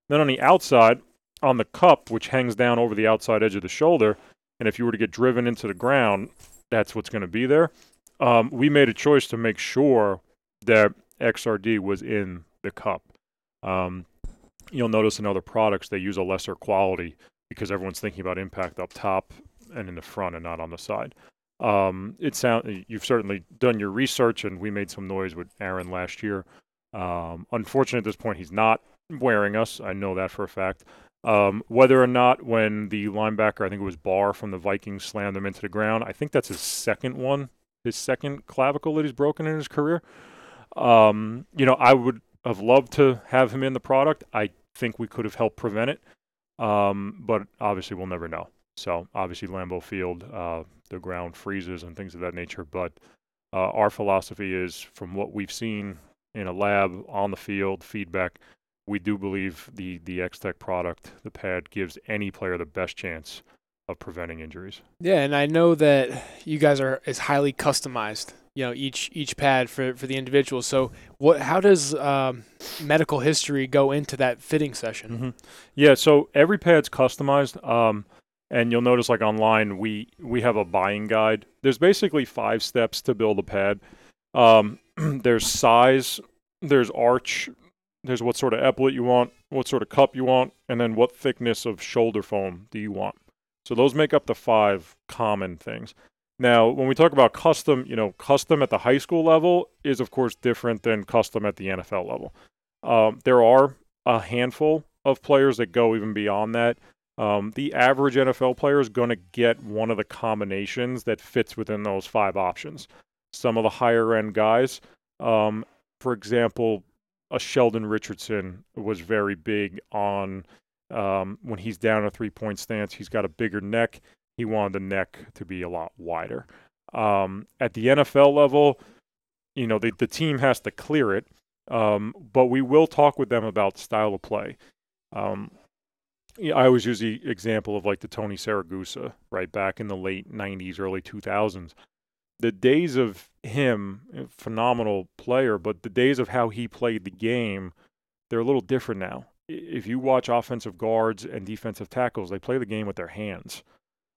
Then on the outside, on the cup, which hangs down over the outside edge of the shoulder, and if you were to get driven into the ground, that's what's going to be there um, we made a choice to make sure that XRD was in the cup. Um, you'll notice in other products they use a lesser quality because everyone's thinking about impact up top and in the front and not on the side. Um, it sound you've certainly done your research, and we made some noise with Aaron last year. Um, unfortunately, at this point, he's not wearing us. I know that for a fact. Um, whether or not when the linebacker, I think it was Barr from the Vikings, slammed him into the ground, I think that's his second one, his second clavicle that he's broken in his career. Um, you know, I would have loved to have him in the product. I think we could have helped prevent it, um, but obviously we'll never know. So obviously Lambeau Field, uh, the ground freezes and things of that nature. But uh, our philosophy is, from what we've seen in a lab on the field, feedback, we do believe the the X-Tech product, the pad, gives any player the best chance of preventing injuries. Yeah, and I know that you guys are is highly customized. You know, each each pad for for the individual. So, what? How does um, medical history go into that fitting session? Mm-hmm. Yeah, so every pad's customized. Um, and you'll notice like online we we have a buying guide there's basically five steps to build a pad um, there's size there's arch there's what sort of epaulet you want what sort of cup you want and then what thickness of shoulder foam do you want so those make up the five common things. Now when we talk about custom you know custom at the high school level is of course different than custom at the nfl level. Um, there are a handful of players that go even beyond that. Um, the average NFL player is going to get one of the combinations that fits within those five options. Some of the higher end guys, um, for example, a Sheldon Richardson was very big on um, when he's down a three point stance. He's got a bigger neck. He wanted the neck to be a lot wider. Um, at the NFL level, you know, the, the team has to clear it, um, but we will talk with them about style of play. Um, I always use the example of like the Tony Siragusa, right back in the late '90s, early 2000s. The days of him, eh, phenomenal player, but the days of how he played the game, they're a little different now. If you watch offensive guards and defensive tackles, they play the game with their hands,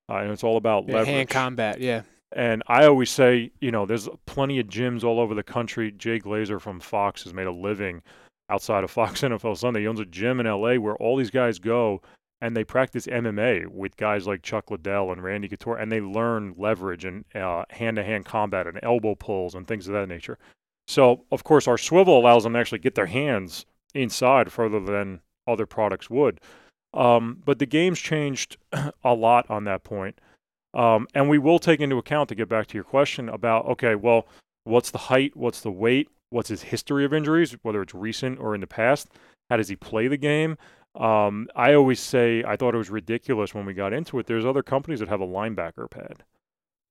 uh, and it's all about yeah, leverage. Hand combat, yeah. And I always say, you know, there's plenty of gyms all over the country. Jay Glazer from Fox has made a living outside of Fox NFL Sunday. He owns a gym in LA where all these guys go and they practice MMA with guys like Chuck Liddell and Randy Couture, and they learn leverage and hand to hand combat and elbow pulls and things of that nature. So, of course, our swivel allows them to actually get their hands inside further than other products would. Um, but the game's changed a lot on that point. Um, and we will take into account to get back to your question about okay, well, what's the height? What's the weight? what's his history of injuries, whether it's recent or in the past. How does he play the game? Um, I always say I thought it was ridiculous when we got into it. There's other companies that have a linebacker pad.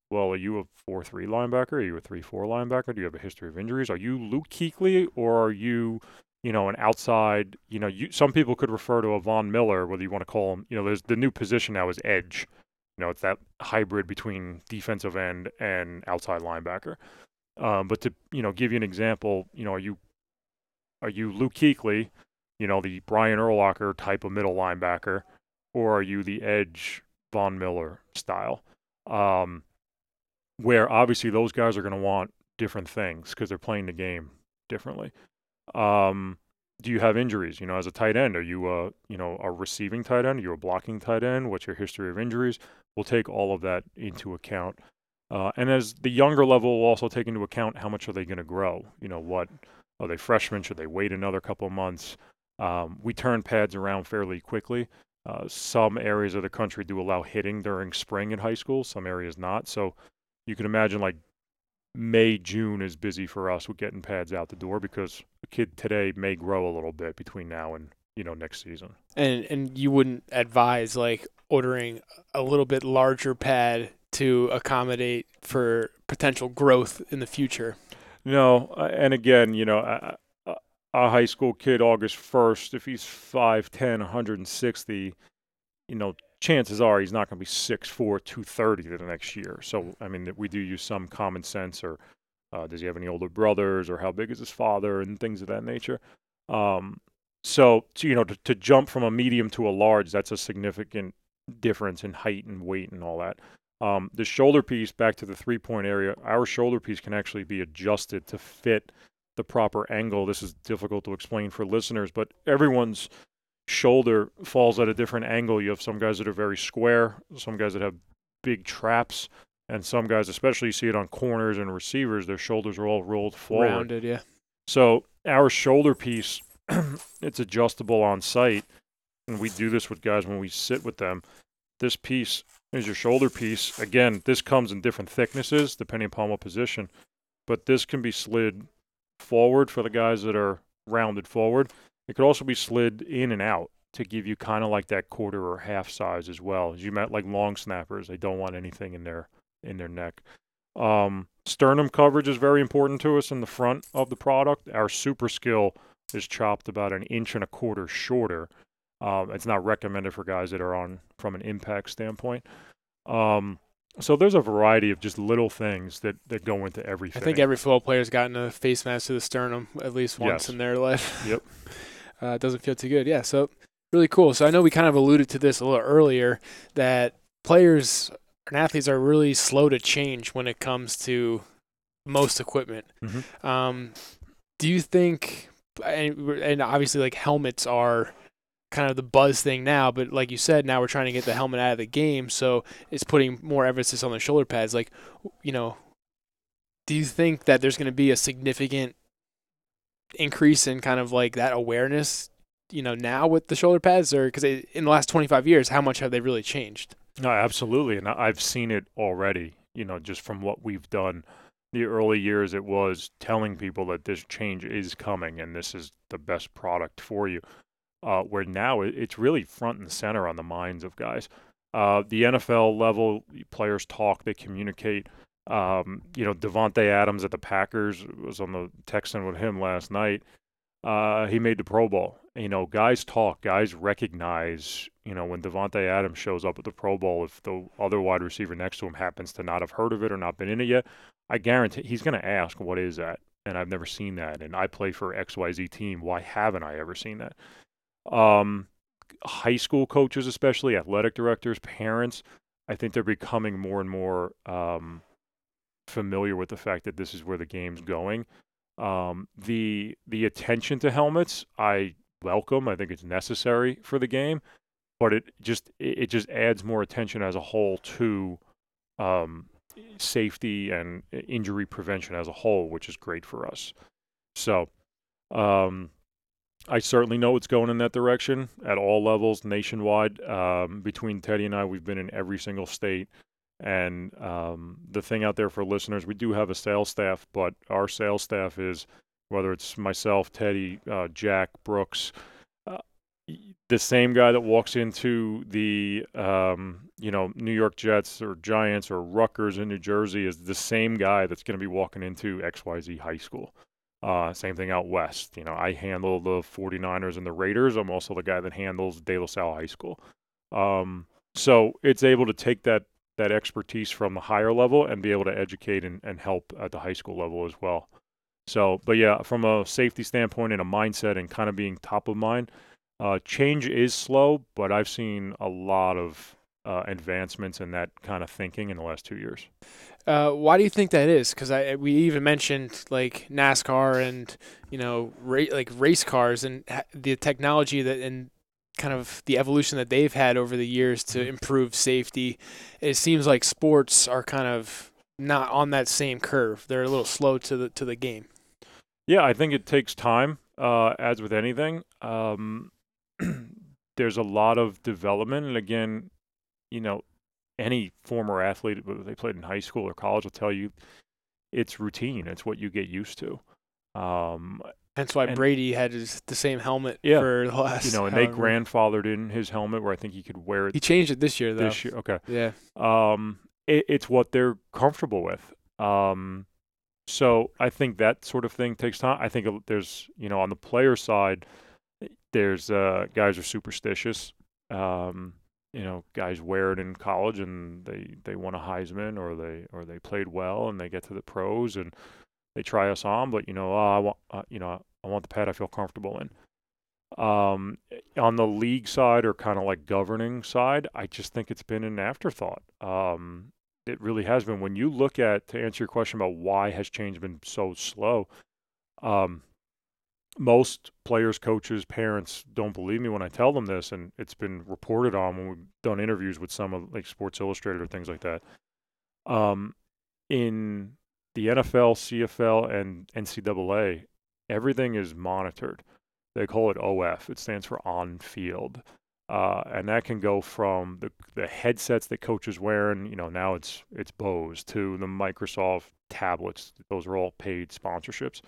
Well, are you a four-three linebacker? Are you a three-four linebacker? Do you have a history of injuries? Are you Luke Kuechly or are you, you know, an outside? You know, you, some people could refer to a Von Miller, whether you want to call him. You know, there's the new position now is edge. You know, it's that hybrid between defensive end and outside linebacker. Um, but to you know give you an example, you know, are you are you Luke Kuechly, you know, the Brian Urlacher type of middle linebacker, or are you the edge Von Miller style? Um, where obviously those guys are going to want different things because they're playing the game differently. Um, do you have injuries? You know, as a tight end, are you a you know a receiving tight end? Are you a blocking tight end? What's your history of injuries? We'll take all of that into account. Uh, and as the younger level will also take into account how much are they going to grow. You know, what are they freshmen? Should they wait another couple of months? Um, we turn pads around fairly quickly. Uh, some areas of the country do allow hitting during spring in high school. Some areas not. So you can imagine like May, June is busy for us with getting pads out the door because a kid today may grow a little bit between now and you know next season. And and you wouldn't advise like ordering a little bit larger pad to accommodate for potential growth in the future. No, and again, you know, a, a high school kid August 1st, if he's 5'10, 160, you know, chances are he's not going to be 6'4, 230 the next year. So, I mean, we do use some common sense or uh, does he have any older brothers or how big is his father and things of that nature. Um, so, to, you know, to, to jump from a medium to a large, that's a significant difference in height and weight and all that. Um, the shoulder piece, back to the three point area, our shoulder piece can actually be adjusted to fit the proper angle. This is difficult to explain for listeners, but everyone's shoulder falls at a different angle. You have some guys that are very square, some guys that have big traps, and some guys, especially you see it on corners and receivers, their shoulders are all rolled forward. Rounded, yeah. So our shoulder piece, it's adjustable on site, and we do this with guys when we sit with them. This piece is your shoulder piece. Again, this comes in different thicknesses depending upon what position, but this can be slid forward for the guys that are rounded forward. It could also be slid in and out to give you kind of like that quarter or half size as well. As you met like long snappers, they don't want anything in their in their neck. Um, sternum coverage is very important to us in the front of the product. Our super skill is chopped about an inch and a quarter shorter. Um, it's not recommended for guys that are on from an impact standpoint. Um, so there's a variety of just little things that, that go into everything. I think every football player's gotten a face mask to the sternum at least once Yes. in their life. Yep. uh, it doesn't feel too good. Yeah. So really cool. So I know we kind of alluded to this a little earlier that players and athletes are really slow to change when it comes to most equipment. Mhm. Um, do you think, and, and obviously like helmets are kind of the buzz thing now, but like you said, now we're trying to get the helmet out of the game, so it's putting more emphasis on the shoulder pads. Like, you know, do you think that there's going to be a significant increase in kind of like that awareness, you know, now with the shoulder pads, or because in the last 25 years, how much have they really changed? No, absolutely, and I've seen it already. You know, just from what we've done. The early years, it was telling people that this change is coming and this is the best product for you. Uh, where now it's really front and center on the minds of guys. Uh, the NFL level players talk, they communicate. Um, you know, Davante Adams at the Packers was on the texting with him last night. Uh, he made the Pro Bowl. You know, guys talk, guys recognize. You know, when Davante Adams shows up at the Pro Bowl, if the other wide receiver next to him happens to not have heard of it or not been in it yet, I guarantee he's going to ask, "What is that?" And I've never seen that. And I play for X Y Z team. Why haven't I ever seen that? Um, high school coaches, especially athletic directors, parents, I think they're becoming more and more um, familiar with the fact that this is where the game's going. Um, the the attention to helmets, I welcome. I think it's necessary for the game, but it just it, just adds more attention as a whole to um, safety and injury prevention as a whole, which is great for us. So, um, I certainly know it's going in that direction at all levels nationwide. Um, between Teddy and I, we've been in every single state. And um, the thing out there for listeners, we do have a sales staff, but our sales staff is whether it's myself, Teddy, uh, Jack, Brooks, uh, the same guy that walks into the um, you know New York Jets or Giants or Rutgers in New Jersey is the same guy that's going to be walking into XYZ high school. Uh, same thing out west. You know, I handle the 49ers and the Raiders. I'm also the guy that handles De La Salle High School. Um, so it's able to take that that expertise from the higher level and be able to educate and, and help at the high school level as well. So, but yeah, from a safety standpoint and a mindset and kind of being top of mind, uh, change is slow, but I've seen a lot of uh, advancements in that kind of thinking in the last two years. Uh, why do you think that is? Because I we even mentioned like NASCAR and you know ra- like race cars and ha- the technology that and kind of the evolution that they've had over the years to improve safety. It seems like sports are kind of not on that same curve. They're a little slow to the to the game. Yeah, I think it takes time, uh, as with anything. Um, there's a lot of development. And again, you know, any former athlete, whether they played in high school or college, will tell you it's routine. It's what you get used to. Um, Hence why And- Brady had his, the same helmet Yeah. for the last. you know, and they however- grandfathered in his helmet where I think he could wear it He changed it this year though. this year. Okay. Yeah. um, it, it's what they're comfortable with. Um, so I think that sort of thing takes time. I think there's, you know, on the player side, there's uh, guys are superstitious. Um, you know, guys wear it in college and they they won a Heisman or they or they played well and they get to the pros and they try us on, but you know, oh, I want, uh, you know, I want the pad I feel comfortable in. Um, on the league side or kind of like governing side, I just think it's been an afterthought. Um, it really has been. When you look at to answer your question about why has change been so slow, um, most players, coaches, parents don't believe me when I tell them this, and it's been reported on when we've done interviews with some of like Sports Illustrated or things like that. Um, in the NFL, CFL, and NCAA, everything is monitored. They call it OF. It stands for on field. Uh, and that can go from the the headsets that coaches wearing, you know, now it's it's Bose to the Microsoft tablets. Those are all paid sponsorships.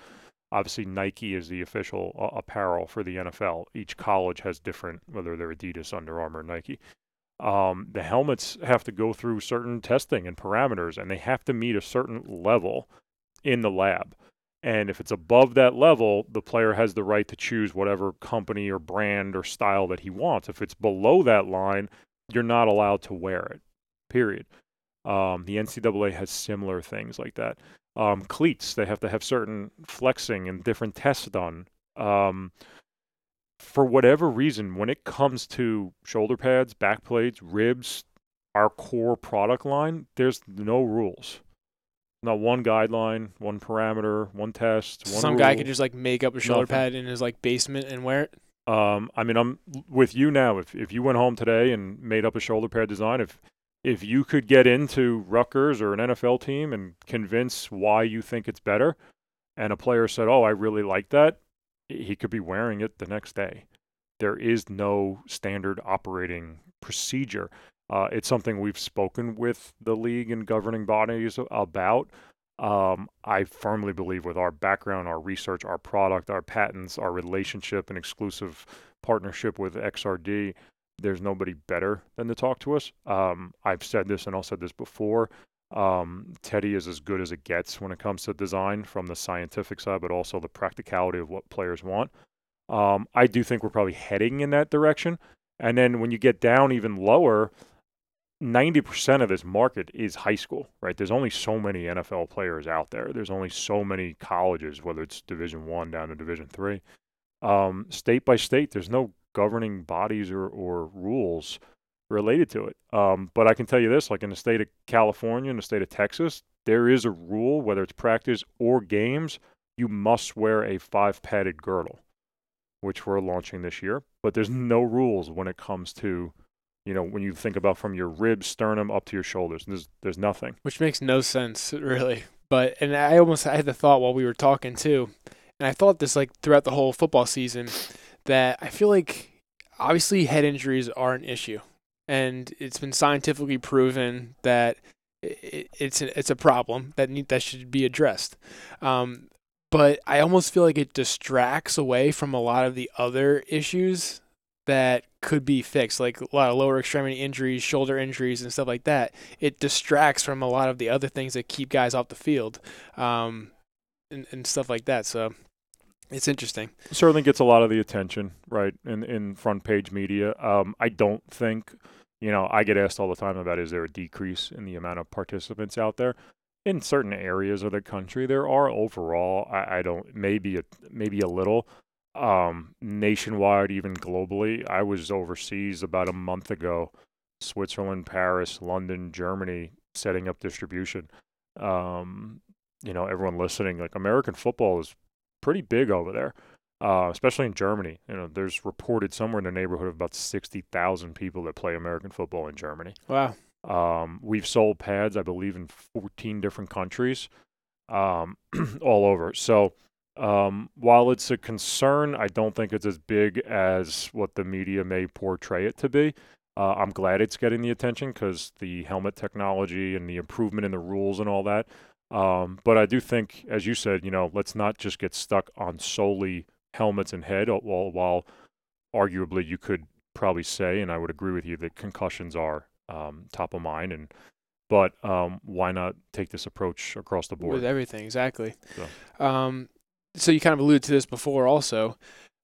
Obviously, Nike is the official uh, apparel for the NFL. Each college has different, whether they're Adidas, Under Armour, Nike. Um, the helmets have to go through certain testing and parameters, and they have to meet a certain level in the lab. And if it's above that level, the player has the right to choose whatever company or brand or style that he wants. If it's below that line, you're not allowed to wear it, period. Um, the NCAA has similar things like that. Um, cleats, they have to have certain flexing and different tests done. Um, for whatever reason, when it comes to shoulder pads, back plates, ribs, our core product line, there's no rules. Not one guideline, one parameter, one test. One Some rule. guy could just like make up a shoulder Nothing. pad in his like basement and wear it. Um, I mean, I'm with you now. If if you went home today and made up a shoulder pad design, if if you could get into Rutgers or an NFL team and convince why you think it's better, and a player said, "Oh, I really like that," he could be wearing it the next day. There is no standard operating procedure. Uh, it's something we've spoken with the league and governing bodies about. Um, I firmly believe with our background, our research, our product, our patents, our relationship and exclusive partnership with XRD, there's nobody better than to talk to us. Um, I've said this and I'll said this before. Um, Teddy is as good as it gets when it comes to design from the scientific side, but also the practicality of what players want. Um, I do think we're probably heading in that direction. And then when you get down even lower, 90% of this market is high school, right? There's only so many NFL players out there. There's only so many colleges, whether it's Division One down to Division Three. Um, state by state, there's no governing bodies or, or rules related to it. Um, but I can tell you this: like in the state of California, in the state of Texas, there is a rule, whether it's practice or games, you must wear a five padded girdle, which we're launching this year. But there's no rules when it comes to you know, when you think about from your ribs, sternum up to your shoulders, there's there's nothing. which makes no sense really. But and I almost I had the thought while we were talking too, and I thought this like throughout the whole football season that I feel like obviously head injuries are an issue, and it's been scientifically proven that it, it's a, it's a problem that need, that should be addressed. Um, but I almost feel like it distracts away from a lot of the other issues that could be fixed, like a lot of lower extremity injuries, shoulder injuries, and stuff like that. It distracts from a lot of the other things that keep guys off the field, um, and, and stuff like that. So it's interesting. Certainly gets a lot of the attention, right, in in front page media. Um, I don't think, you know, I get asked all the time about is there a decrease in the amount of participants out there. In certain areas of the country, there are overall. I, I don't maybe a maybe a little, um, nationwide, even globally. I was overseas about a month ago, Switzerland, Paris, London, Germany, setting up distribution. Um, you know, everyone listening, like American football is pretty big over there, uh, especially in Germany. You know, there's reported somewhere in the neighborhood of about 60,000 people that play American football in Germany. Wow. Um, we've sold pads, I believe, in 14 different countries, um, all over. So, um, while it's a concern, I don't think it's as big as what the media may portray it to be. Uh, I'm glad it's getting the attention because the helmet technology and the improvement in the rules and all that. Um, but I do think, as you said, you know, let's not just get stuck on solely helmets and head. While, while arguably you could probably say, and I would agree with you, that concussions are um, top of mind. And but um, why not take this approach across the board? With everything, exactly. So. Um, so you kind of alluded to this before, also.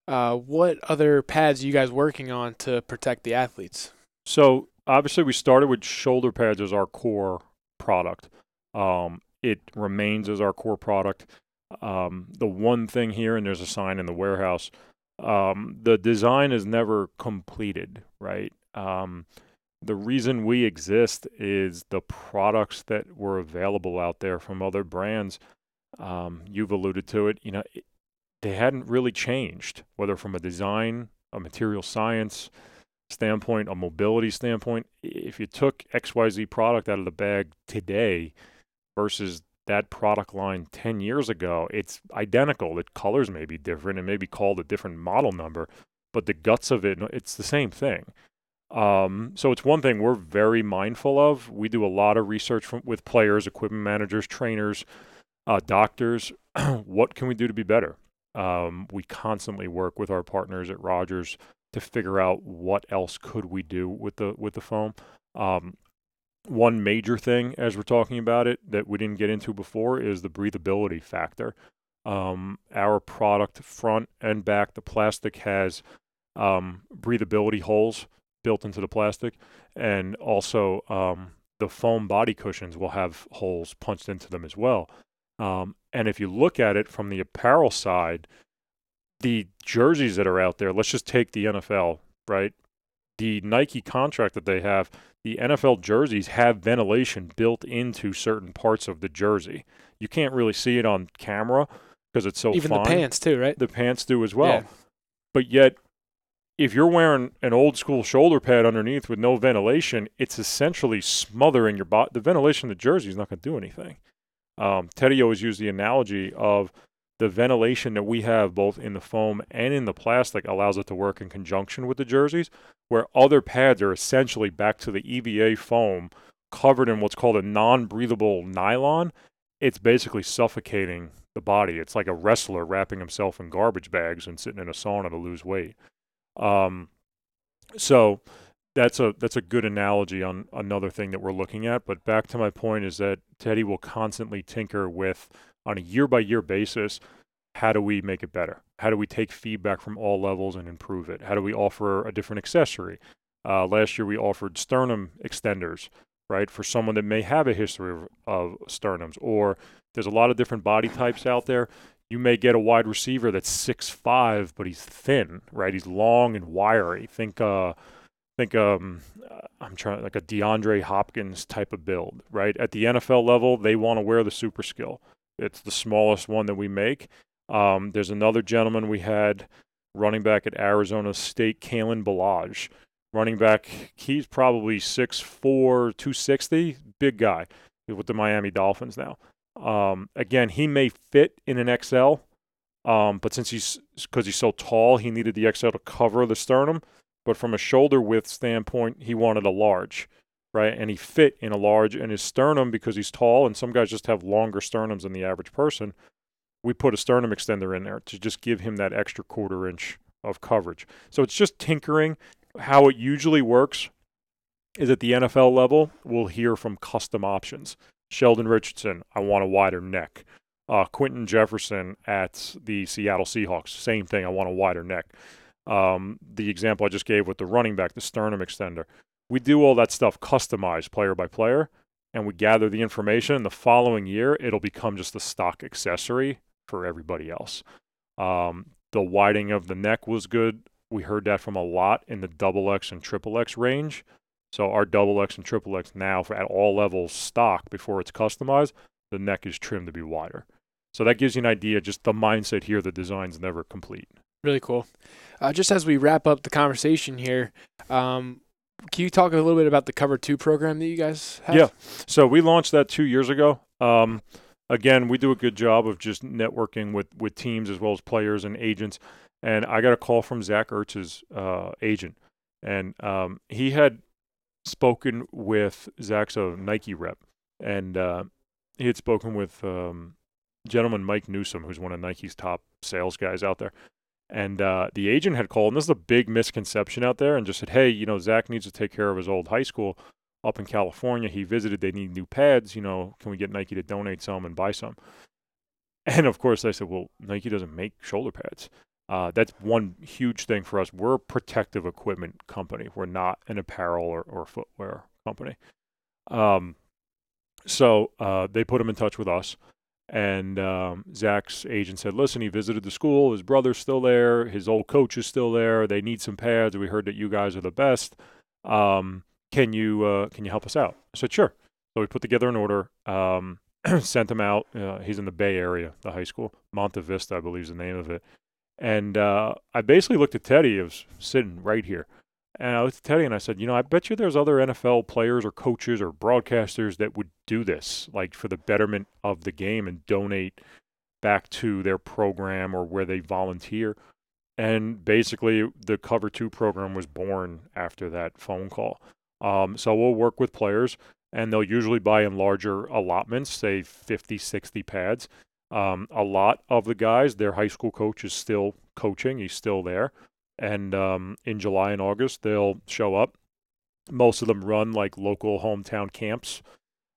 Uh, what other pads are you guys working on to protect the athletes? So obviously, we started with shoulder pads as our core product. Um, it remains as our core product. Um, the one thing here, and there's a sign in the warehouse, um, the design is never completed, right? Um, the reason we exist is the products that were available out there from other brands. Um, you've alluded to it. You know, it, they hadn't really changed, whether from a design, a material science standpoint, a mobility standpoint. If you took XYZ product out of the bag today versus that product line 10 years ago, it's identical. The colors may be different and maybe called a different model number, but the guts of it, it's the same thing. Um, so it's one thing we're very mindful of. We do a lot of research from, with players, equipment managers, trainers, uh, doctors. what can we do to be better? Um, we constantly work with our partners at Rogers to figure out what else could we do with the with the foam. Um, one major thing, as we're talking about it, that we didn't get into before is the breathability factor. Um, our product, front and back, the plastic has um, breathability holes built into the plastic, and also um, the foam body cushions will have holes punched into them as well. Um, and if you look at it from the apparel side, the jerseys that are out there, let's just take the NFL, right? The Nike contract that they have, the NFL jerseys have ventilation built into certain parts of the jersey. You can't really see it on camera because it's so Even fine. the pants too, right? The pants do as well. Yeah. But yet, if you're wearing an old school shoulder pad underneath with no ventilation, it's essentially smothering your body. The ventilation of the jersey is not going to do anything. Um, Teddy always used the analogy of the ventilation that we have both in the foam and in the plastic allows it to work in conjunction with the jerseys, where other pads are essentially back to the EVA foam covered in what's called a non breathable nylon. It's basically suffocating the body. It's like a wrestler wrapping himself in garbage bags and sitting in a sauna to lose weight. Um, so that's a that's a good analogy on another thing that we're looking at. But back to my point is that Teddy will constantly tinker with on a year by year basis. How do we make it better? How do we take feedback from all levels and improve it? How do we offer a different accessory? Uh, last year we offered sternum extenders, right, for someone that may have a history of, of sternums, or there's a lot of different body types out there you may get a wide receiver that's six five, but he's thin, right? He's long and wiry. Think, uh, think, um, uh, I'm trying like a DeAndre Hopkins type of build, right? At the NFL level, they want to wear the super skill. It's the smallest one that we make. Um, there's another gentleman we had running back at Arizona State, Kalen Ballage. Running back, he's probably 6'4, 260, big guy with the Miami Dolphins now. Um, again, he may fit in an XL, um, but since he's because he's so tall, he needed the XL to cover the sternum. But from a shoulder width standpoint, he wanted a large, right? And he fit in a large. And his sternum, because he's tall, and some guys just have longer sternums than the average person, we put a sternum extender in there to just give him that extra quarter inch of coverage. So it's just tinkering. How it usually works is at the NFL level, we'll hear from custom options. Sheldon Richardson, I want a wider neck. Uh, Quinton Jefferson at the Seattle Seahawks, same thing. I want a wider neck. Um, the example I just gave with the running back, the sternum extender. We do all that stuff customized player by player, and we gather the information. And the following year, it'll become just a stock accessory for everybody else. Um, the widening of the neck was good. We heard that from a lot in the double X and triple X range. So our double X and triple X now for at all levels stock before it's customized, the neck is trimmed to be wider. So that gives you an idea, just the mindset here, the design's never complete. Really cool. Uh, just as we wrap up the conversation here, um, can you talk a little bit about the Cover Two program that you guys have? Yeah. So we launched that two years ago. Um, again, we do a good job of just networking with with teams as well as players and agents. And I got a call from Zach Ertz's uh, agent, and um, he had spoken with Zach's a Nike rep, and uh, he had spoken with um, gentleman Mike Newsom, who's one of Nike's top sales guys out there. And uh, the agent had called, and this is a big misconception out there, and just said, "Hey, you know, Zach needs to take care of his old high school up in California. He visited; they need new pads. You know, can we get Nike to donate some and buy some?" And of course, I said, "Well, Nike doesn't make shoulder pads." Uh, that's one huge thing for us. We're a protective equipment company. We're not an apparel or, or footwear company. Um, so uh, they put him in touch with us. And um, Zach's agent said, listen, he visited the school. His brother's still there. His old coach is still there. They need some pads. We heard that you guys are the best. Um, can you uh, can you help us out? I said, sure. So we put together an order. Um, sent him out. Uh, he's in the Bay Area, the high school, Monte Vista, I believe is the name of it. And uh, I basically looked at Teddy. He was sitting right here. And I looked at Teddy and I said, you know, I bet you there's other NFL players or coaches or broadcasters that would do this, like for the betterment of the game and donate back to their program or where they volunteer. And basically, the Cover 2 program was born after that phone call. Um, so we'll work with players, and they'll usually buy in larger allotments, say 50, 60 pads. Um, a lot of the guys, their high school coach is still coaching, he's still there. And um, in July and August, they'll show up. Most of them run like local hometown camps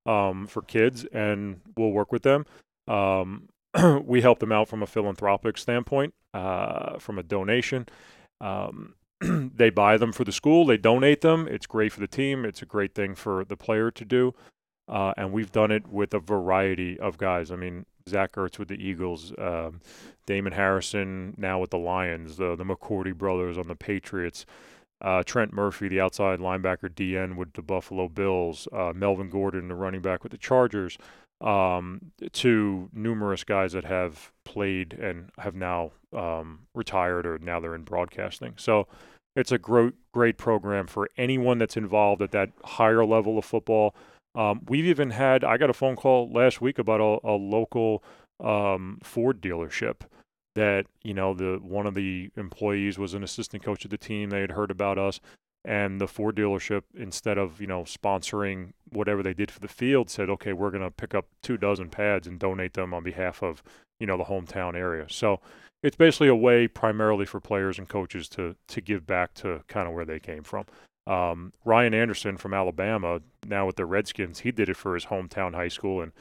um, for kids, and we'll work with them. Um, we help them out from a philanthropic standpoint, uh, from a donation. Um, they buy them for the school, they donate them. It's great for the team, it's a great thing for the player to do. Uh, and we've done it with a variety of guys. I mean, Zach Ertz with the Eagles, um, Damon Harrison now with the Lions, the, the McCourty brothers on the Patriots, uh, Trent Murphy, the outside linebacker DN with the Buffalo Bills, uh, Melvin Gordon, the running back with the Chargers, um, to numerous guys that have played and have now um, retired or now they're in broadcasting. So it's a great, great program for anyone that's involved at that higher level of football. Um, we've even had, I got a phone call last week about a, a local um, Ford dealership that, you know, the one of the employees was an assistant coach of the team. They had heard about us and the Ford dealership instead of you know sponsoring whatever they did for the field said okay we're going to pick up two dozen pads and donate them on behalf of you know the hometown area so it's basically a way primarily for players and coaches to to give back to kind of where they came from um, ryan anderson from alabama now with the redskins he did it for his hometown high school and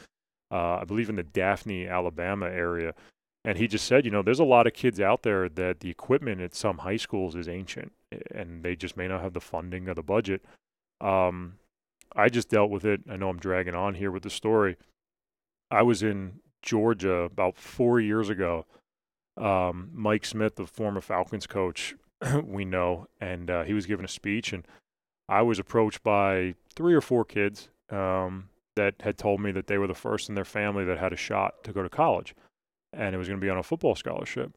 uh, i believe in the daphne alabama area and he just said, you know, there's a lot of kids out there that the equipment at some high schools is ancient and they just may not have the funding or the budget. Um, I just dealt with it. I know I'm dragging on here with the story. I was in Georgia about four years ago. Um, Mike Smith, the former Falcons coach, we know, and uh, he was giving a speech, and I was approached by three or four kids um, that had told me that they were the first in their family that had a shot to go to college and it was going to be on a football scholarship.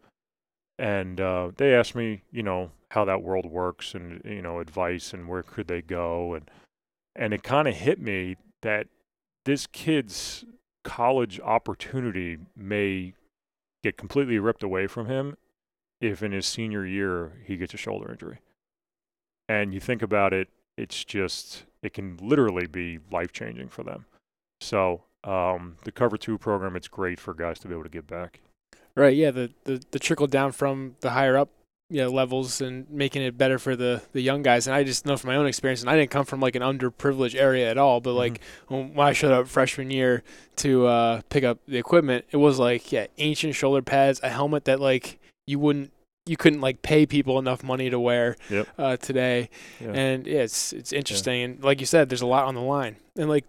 And uh, they asked me, you know, how that world works and you know advice and where could they go and and it kind of hit me that this kid's college opportunity may get completely ripped away from him if in his senior year he gets a shoulder injury. And you think about it, it's just it can literally be life changing for them. So um, the cover two program, it's great for guys to be able to give back. Right. Yeah. The, the, the trickle down from the higher up you know, levels and making it better for the, the young guys. And I just know from my own experience, and I didn't come from like an underprivileged area at all, but like mm-hmm. when I showed up freshman year to uh, pick up the equipment, it was like, yeah, ancient shoulder pads, a helmet that like you wouldn't you couldn't like pay people enough money to wear yep. uh, today, yeah. and yeah, it's it's interesting. Yeah. And like you said, there's a lot on the line, and like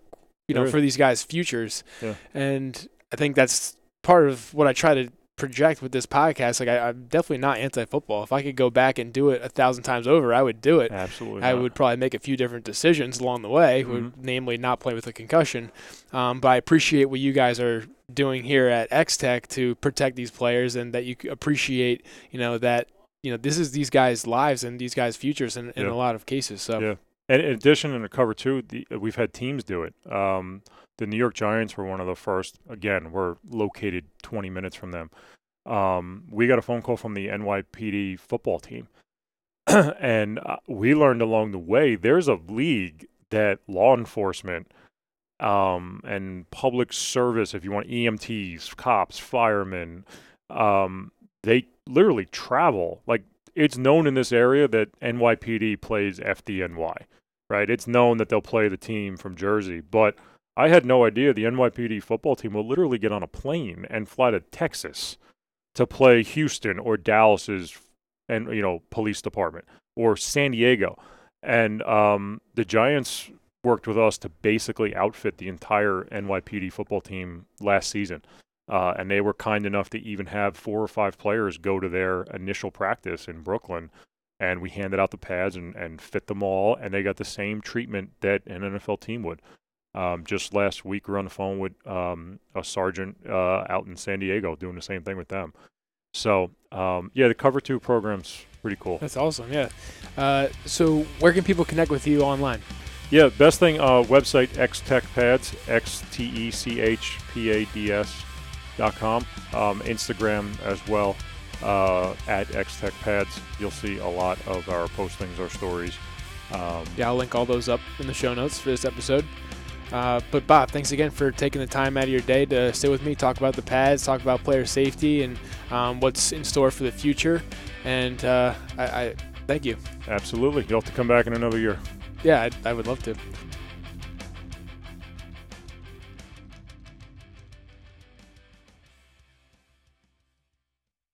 you know, for these guys' futures. Yeah. And I think that's part of what I try to project with this podcast. Like, I, am definitely not anti-football. If I could go back and do it a thousand times over, I would do it. Absolutely. I not. would probably make a few different decisions along the way, mm-hmm. would, namely not play with a concussion. Um, but I appreciate what you guys are doing here at X Tech to protect these players, and that you appreciate, you know, that you know this is these guys' lives and these guys' futures in, in yeah. a lot of cases. So. Yeah. And in addition, in the cover two, the, we've had teams do it. Um, the New York Giants were one of the first. Again, we're located 20 minutes from them. Um, we got a phone call from the NYPD football team, and uh, we learned along the way there's a league that law enforcement um, and public service, if you want EMTs, cops, firemen, um, they literally travel. Like it's known in this area that NYPD plays FDNY right? It's known that they'll play the team from Jersey, but I had no idea the NYPD football team will literally get on a plane and fly to Texas to play Houston or Dallas's and you know police department or San Diego, and um, the Giants worked with us to basically outfit the entire NYPD football team last season. Uh, and they were kind enough to even have four or five players go to their initial practice in Brooklyn and we handed out the pads and, and fit them all, and they got the same treatment that an NFL team would. Um, just last week, we were on the phone with um, a sergeant uh, out in San Diego doing the same thing with them. So, um, yeah, the Cover 2 program's pretty cool. That's awesome. Yeah. Uh, so, where can people connect with you online? Yeah, best thing, uh, website X-Tech Pads, X T E C H P A D S dot com. Um, Instagram as well, uh, at X-Tech Pads. You'll see a lot of our postings, our stories. Um, Yeah, I'll link all those up in the show notes for this episode. Uh, but Bob, thanks again for taking the time out of your day to sit with me, talk about the pads, talk about player safety, and um, what's in store for the future. And uh, I, I thank you. Absolutely. You'll have to come back in another year. Yeah, I, I would love to.